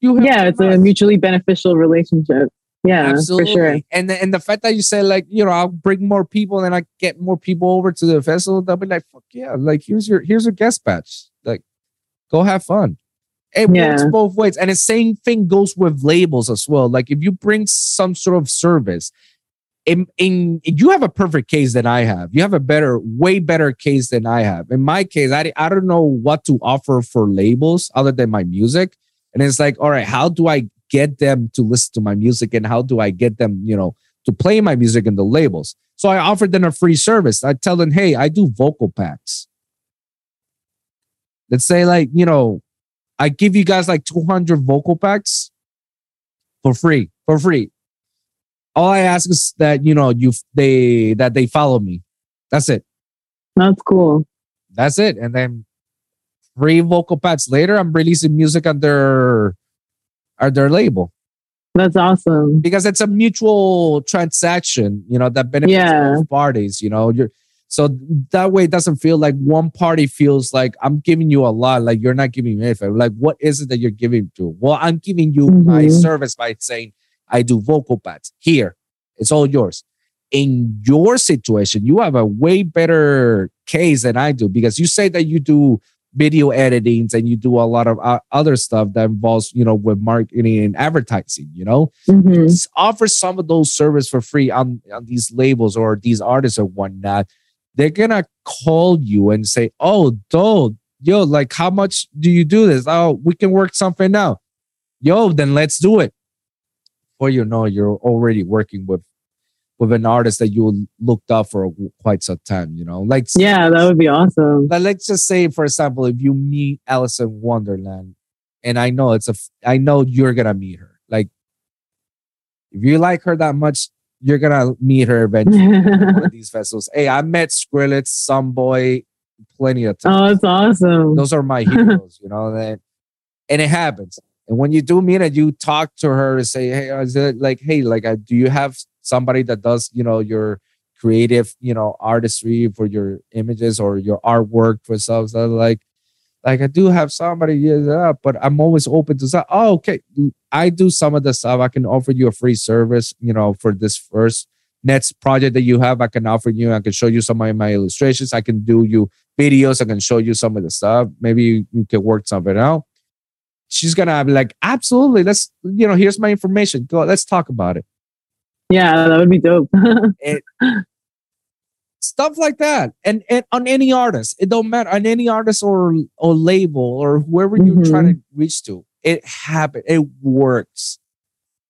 You help Yeah, it's them a mutually beneficial relationship. Yeah, for sure. And the, and the fact that you say like, you know, I'll bring more people and I get more people over to the festival, they'll be like, fuck yeah, like here's your here's your guest batch. Go have fun. It works both ways. And the same thing goes with labels as well. Like if you bring some sort of service, in, in you have a perfect case than I have. You have a better, way better case than I have. In my case, I, I don't know what to offer for labels other than my music. And it's like, all right, how do I get them to listen to my music and how do I get them, you know, to play my music in the labels? So I offered them a free service. I tell them, hey, I do vocal packs. Let's say, like, you know, I give you guys like 200 vocal packs for free, for free. All I ask is that, you know, you they that they follow me. That's it. That's cool. That's it. And then three vocal packs later, I'm releasing music under their label That's awesome. because it's a mutual transaction, you know, that benefits Yeah. both parties. You know, you're So that way it doesn't feel like one party feels like I'm giving you a lot, like you're not giving me anything. Like, what is it that you're giving to? Well, I'm giving you my Mhm. service by saying I do vocal pads. Here, it's all yours. In your situation, you have a way better case than I do because you say that you do video editings and you do a lot of uh, other stuff that involves, you know, with marketing and advertising, you know? Mhm. offer some of those service for free on, on these labels or these artists or whatnot, they're gonna call you and say, "Oh, dude, yo, like how much do you do this? Oh, we can work something out. Yo, then let's do it." Or you know, you're already working with with an artist that you looked up for quite some time. You know, like Yeah, that would be awesome. but let's just say, for example, if you meet Alison Wonderland, and I know it's a, I know you're gonna meet her. Like, if you like her that much, you're gonna meet her eventually at one of these vessels. Hey, I met Skrillex, Zomboy, plenty of times. oh, it's awesome. Those are my heroes, you know that, and it happens. And when you do meet it, you talk to her and say, "Hey, is it like, hey, like, uh, do you have somebody that does, you know, your creative, you know, artistry for your images or your artwork for stuff?" So like, like I do have somebody, yeah, but I'm always open to stuff. Oh, okay, I do some of the stuff. I can offer you a free service, you know, for this first next project that you have. I can offer you. I can show you some of my illustrations. I can do you videos. I can show you some of the stuff. Maybe you, you can work something out. She's gonna be like, absolutely. Let's, you know, here's my information. Go, let's talk about it. yeah, that would be dope. Stuff like that. And and on any artist, it don't matter on any artist or or label or whoever you're Mhm. trying to reach to. It happens. It works.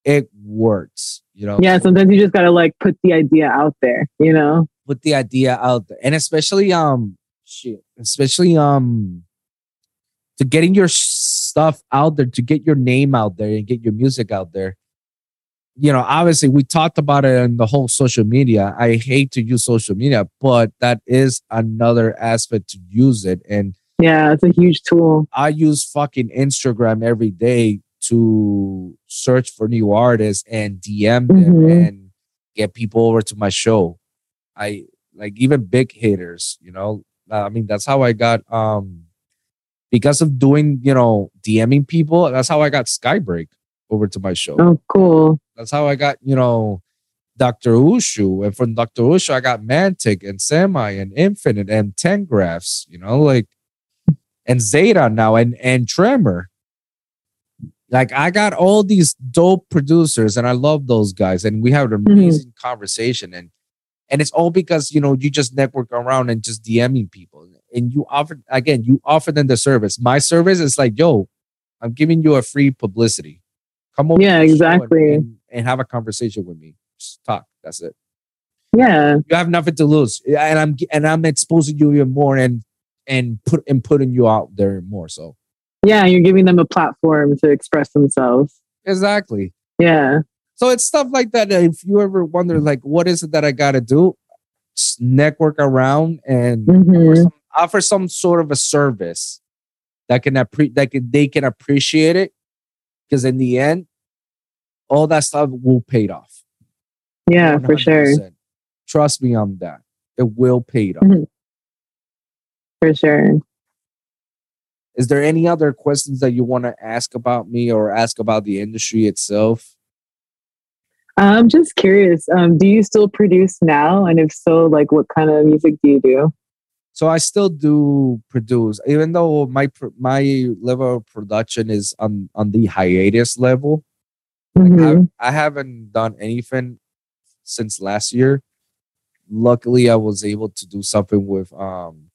It works. You know. yeah, sometimes you just gotta like put the idea out there, you know? put the idea out there and especially um shit especially um to getting your stuff out there to get your name out there and get your music out there you know obviously we talked about it in the whole social media i hate to use social media but that is another aspect to use it and Yeah, it's a huge tool. i use fucking instagram every day to search for new artists and dm them Mhm. and get people over to my show I like even big haters, you know. Uh, I mean, that's how I got um because of doing, you know, DMing people, that's how I got Skybreak over to my show. Oh, cool. That's how I got, you know, Dr. Ushu. And from Dr. Ushu, I got Mantic and Semi and Infinite and Ten Graphs, you know, like and Zeta now and and Tremor. Like I got all these dope producers and I love those guys. And we have an Mhm. amazing conversation. And and it's all because you know you just network around and just DMing people. And you offer again, you offer them the service. My service is like, yo, I'm giving you a free publicity. Come over. Yeah, to the show exactly. And, and, have a conversation with me. Just talk. That's it. Yeah. You have nothing to lose. And I'm and I'm exposing you even more and and put and putting you out there more. So Yeah, you're giving them a platform to express themselves. exactly. Yeah. So it's stuff like that. If you ever wonder, like, what is it that I got to do? Just network around and offer, Mhm. some, offer some sort of a service that can appre- that can they can appreciate it. Because in the end, all that stuff will pay off. Yeah, for sure. Trust me on that. It will pay it off. Mhm. For sure. Is there any other questions that you want to ask about me or ask about the industry itself? I'm just curious. Um, do you still produce now? And if so, like what kind of music do you do? So I still do produce, even though my my level of production is on on the hiatus level. Like Mhm. I, I haven't done anything since last year. Luckily, I was able to do something with um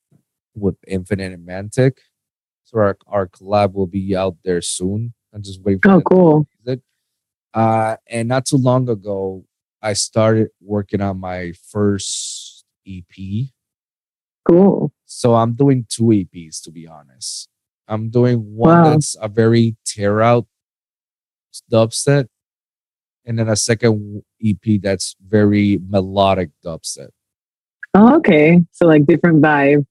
with Infinite and Mantic. So our, our collab will be out there soon. I'm just waiting for Oh, cool. Uh, and not too long ago, I started working on my first EP. Cool. So I'm doing two EPs to be honest. I'm doing one Wow. that's a very tear out dubstep, and then a second EP that's very melodic dubstep. Oh, okay. So like different vibe.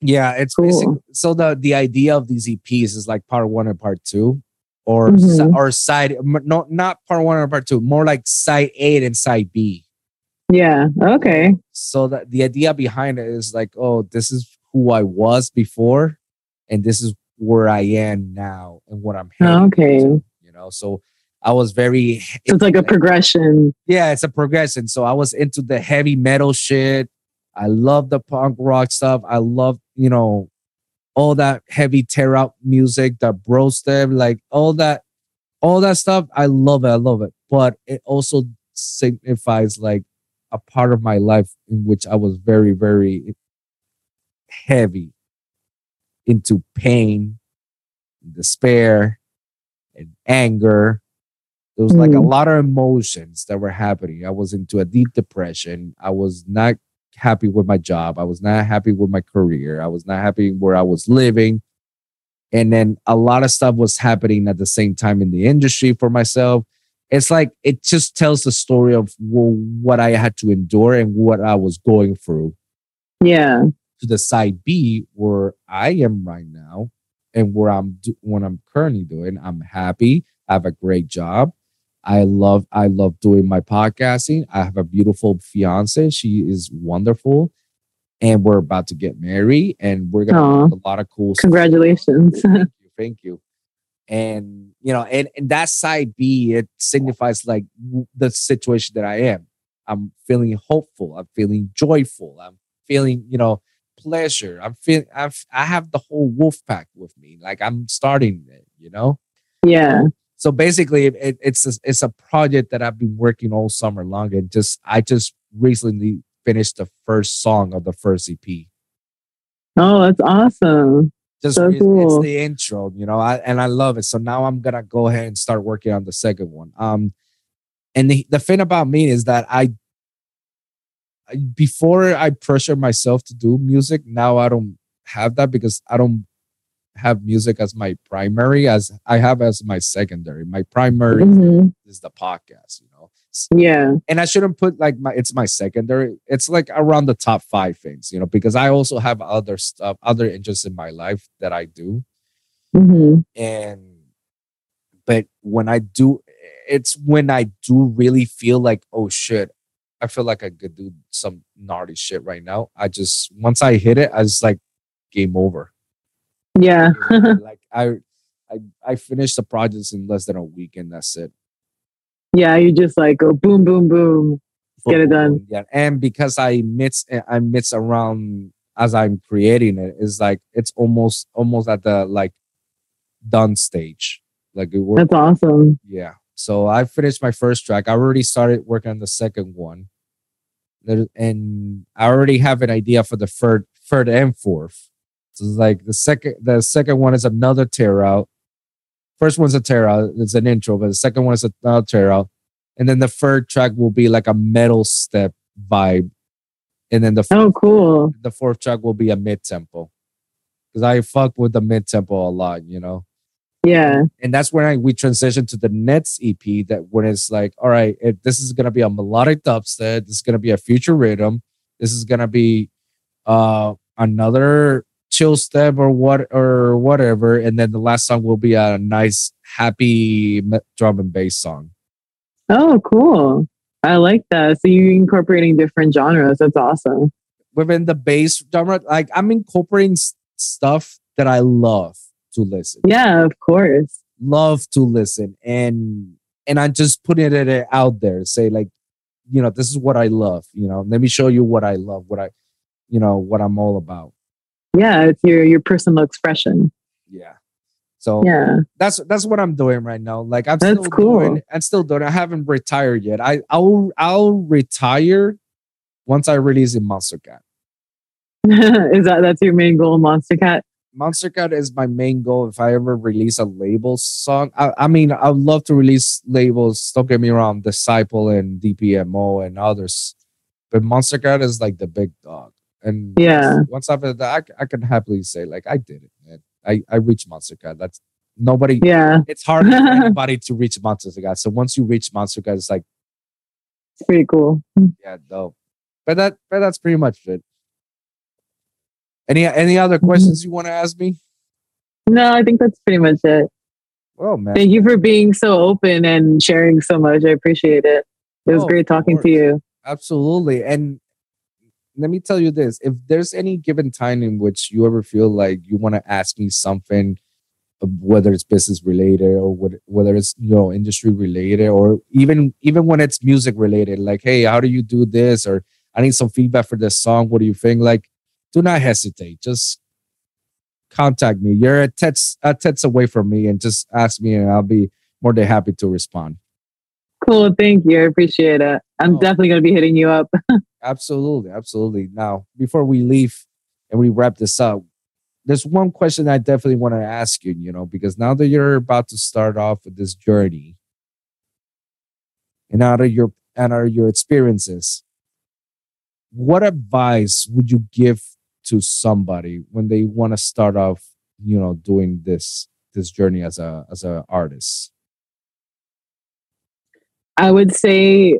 Yeah, it's Cool. basic. So the the idea of these EPs is like part one and part two, or Mhm. or side no not part one or part two, more like side A and side B. Yeah. Okay. So that the idea behind it is like, oh, this is who I was before, and this is where I am now, and what I'm. heading Okay. to, you know, so I was very. So it's like a progression. yeah, it's a progression. So I was into the heavy metal shit. I love the punk rock stuff. I love, you know, all that heavy tear out music, that bro step, like all that, all that stuff. I love it. I love it. But it also signifies like a part of my life in which I was very, very heavy into pain, despair, and anger. There was like a Mm. lot of emotions that were happening. I was into a deep depression. I was not happy with my job. I was not happy with my career. I was not happy where I was living. And then a lot of stuff was happening at the same time in the industry for myself. It's like it just tells the story of wh- what I had to endure and what I was going through Yeah. to the side B where I am right now and where I'm do- what I'm currently doing. I'm happy. I have a great job. I love I love doing my podcasting. I have a beautiful fiance. She is wonderful. And we're about to get married and we're gonna Aw. do a lot of cool stuff. Congratulations. Thank you. Thank you. And you know, and, and that side B, it signifies like the situation that I am. I'm feeling hopeful. I'm feeling joyful. I'm feeling, you know, pleasure. I'm feeling. I've, I have the whole wolf pack with me. Like I'm starting it. You know. yeah. So basically, it, it's a, it's a project that I've been working all summer long, and just I just recently finished the first song of the first EP. Oh, that's awesome. Just So re- it's cool. the intro, you know, I, and I love it. So now I'm gonna go ahead and start working on the second one. Um, and the, the thing about me is that I, I- before I pressure myself to do music, now I don't have that because I don't have music as my primary, as I have as my secondary. My primary Mhm. is the podcast, you know. S- Yeah. And I shouldn't put like my it's my secondary. It's like around the top five things, you know, because I also have other stuff, other interests in my life that I do hmm and but when i do it's when i do really feel like oh shit i feel like i could do some gnarly shit right now i just once i hit it i just like game over Yeah. like i i i finished the projects in less than a week and that's it yeah. You just like go boom, boom, boom. Get it done. yeah and because i mix i mix around as i'm creating it. it is like it's almost almost at the like done stage like it worked That's awesome. Yeah. So I finished my first track. I already started working on the second one. And I already have an idea for the third, third and fourth. So it's like the second, the second one is another tear out. First one's a tear out. It's an intro, but the second one is another tear out. And then the third track will be like a metal step vibe. And then the Oh, cool. the fourth track will be a mid tempo. Because I fuck with the mid tempo a lot, you know Yeah. and that's when I, we transition to the next EP that when it's like, all right, it, this is gonna be a melodic dubstep, this is gonna be a future rhythm, this is gonna be uh another chill step or what or whatever, and then the last song will be a nice happy drum and bass song. Oh, cool. I like that. So you're incorporating different genres. That's awesome. Within the bass genre, like I'm incorporating stuff that I love to listen. Yeah, of course. love to listen and and I'm just putting it out there say like you know this is what I love you know let me show you what I love what I you know what I'm all about Yeah, it's your your personal expression. yeah so Yeah. that's that's what I'm doing right now like I'm That's still cool. doing I'm still doing I haven't retired yet I I'll I'll retire once I release a Monstercat Is that that's your main goal, Monstercat? Monster Cat is my main goal. If I ever release a label song, I, I mean, I'd love to release labels. Don't get me wrong, Disciple and DPMO and others, but Monstercat is like the big dog. And Yeah. once, after that, I, I can happily say like I did it, man. I I reached Monstercat. That's nobody. Yeah, It's hard for anybody to reach Monster Cat. So once you reach Monstercat, it's like it's pretty cool. yeah, dope. But that but that's pretty much it. Any any other Mm-hmm. questions you want to ask me? No, I think that's pretty much it. Well, man. Thank you for being so open and sharing so much. I appreciate it. It was Oh, great talking to you. Absolutely. And let me tell you this if there's any given time in which you ever feel like you want to ask me something, uh, whether it's business related or whether it's you know industry related or even even when it's music related like hey how do you do this or i need some feedback for this song what do you think like do not hesitate just contact me you're a text a text away from me and just ask me and i'll be more than happy to respond Cool. Thank you. I appreciate it. I'm oh. definitely going to be hitting you up. absolutely. Absolutely. Now, before we leave and we wrap this up, there's one question I definitely want to ask you, you know, because now that you're about to start off with this journey and out of your and out of your experiences, what advice would you give to somebody when they want to start off, you know, doing this this journey as a as an artist? I would say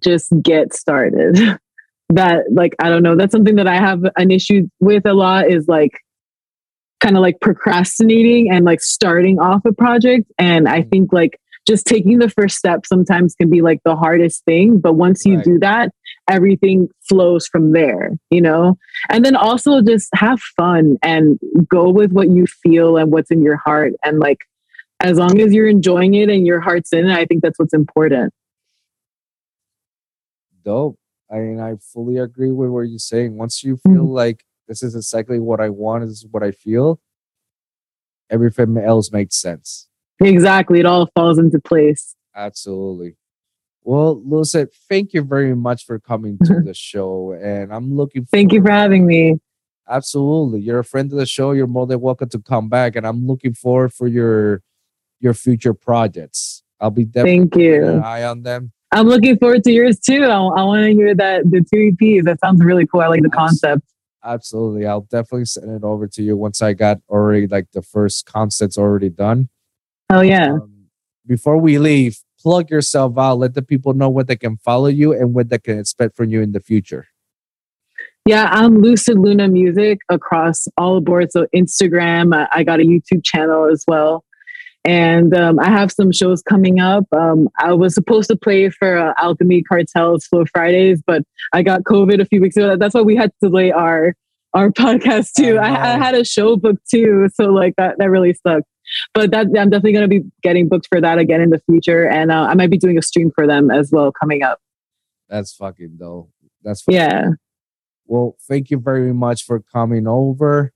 just get started. that like I don't know, that's something that I have an issue with a lot is like kind of like procrastinating and like starting off a project and I mm. think like just taking the first step sometimes can be like the hardest thing, but once you right. do that, everything flows from there, you know? And then also just have fun and go with what you feel and what's in your heart and like as long as you're enjoying it and your heart's in it, I think that's what's important. Dope. I mean, I fully agree with what you're saying. Once you feel mm-hmm. like this is exactly what I want, this is what I feel, everything else makes sense. Exactly. It all falls into place. Absolutely. Well, Lucid, thank you very much for coming to the show. And I'm looking Thank you for having me. Absolutely. You're a friend of the show. You're more than welcome to come back. And I'm looking forward for your your future projects. I'll be definitely Thank you. an eye on them. I'm looking forward to yours too. I, I want to hear that the two EPs. That sounds really cool. I like the concept. Absolutely. I'll definitely send it over to you once I got already like the first concepts already done. Oh yeah. Um, before we leave, plug yourself out. Let the people know what they can follow you and what they can expect from you in the future. Yeah, I'm Lucid Luna Music across all boards. So Instagram, I got a YouTube channel as well and um, I have some shows coming up. Um, I was supposed to play for uh, Alchemy Cartel's for Fridays, but I got COVID a few weeks ago. That's why we had to delay our our podcast too. I, I, had a show booked too, so like that that really sucked. But that I'm definitely going to be getting booked for that again in the future, and uh, I might be doing a stream for them as well coming up. That's fucking dope. That's fucking yeah. Dope. Well, thank you very much for coming over.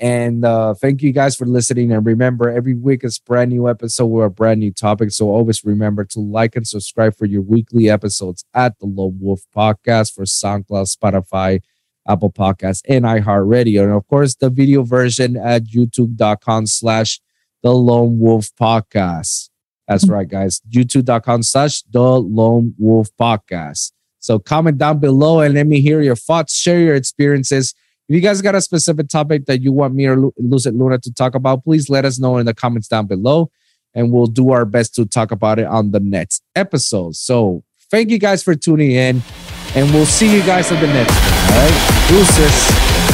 And uh, thank you guys for listening. And remember, every week is brand new episode with a brand new topic. So always remember to like and subscribe for your weekly episodes at the Lone Wolv Podcast for SoundCloud, Spotify, Apple Podcasts, and iHeartRadio. And of course, the video version at youtube.com slash the Lone Wolv Podcast. That's mm-hmm. right, guys. YouTube.com slash the Lone Wolv Podcast. So comment down below and let me hear your thoughts, share your experiences if you guys got a specific topic that you want me or Lucid Luna to talk about, please let us know in the comments down below and we'll do our best to talk about it on the next episode. So thank you guys for tuning in and we'll see you guys on the next one. All right. Deuces.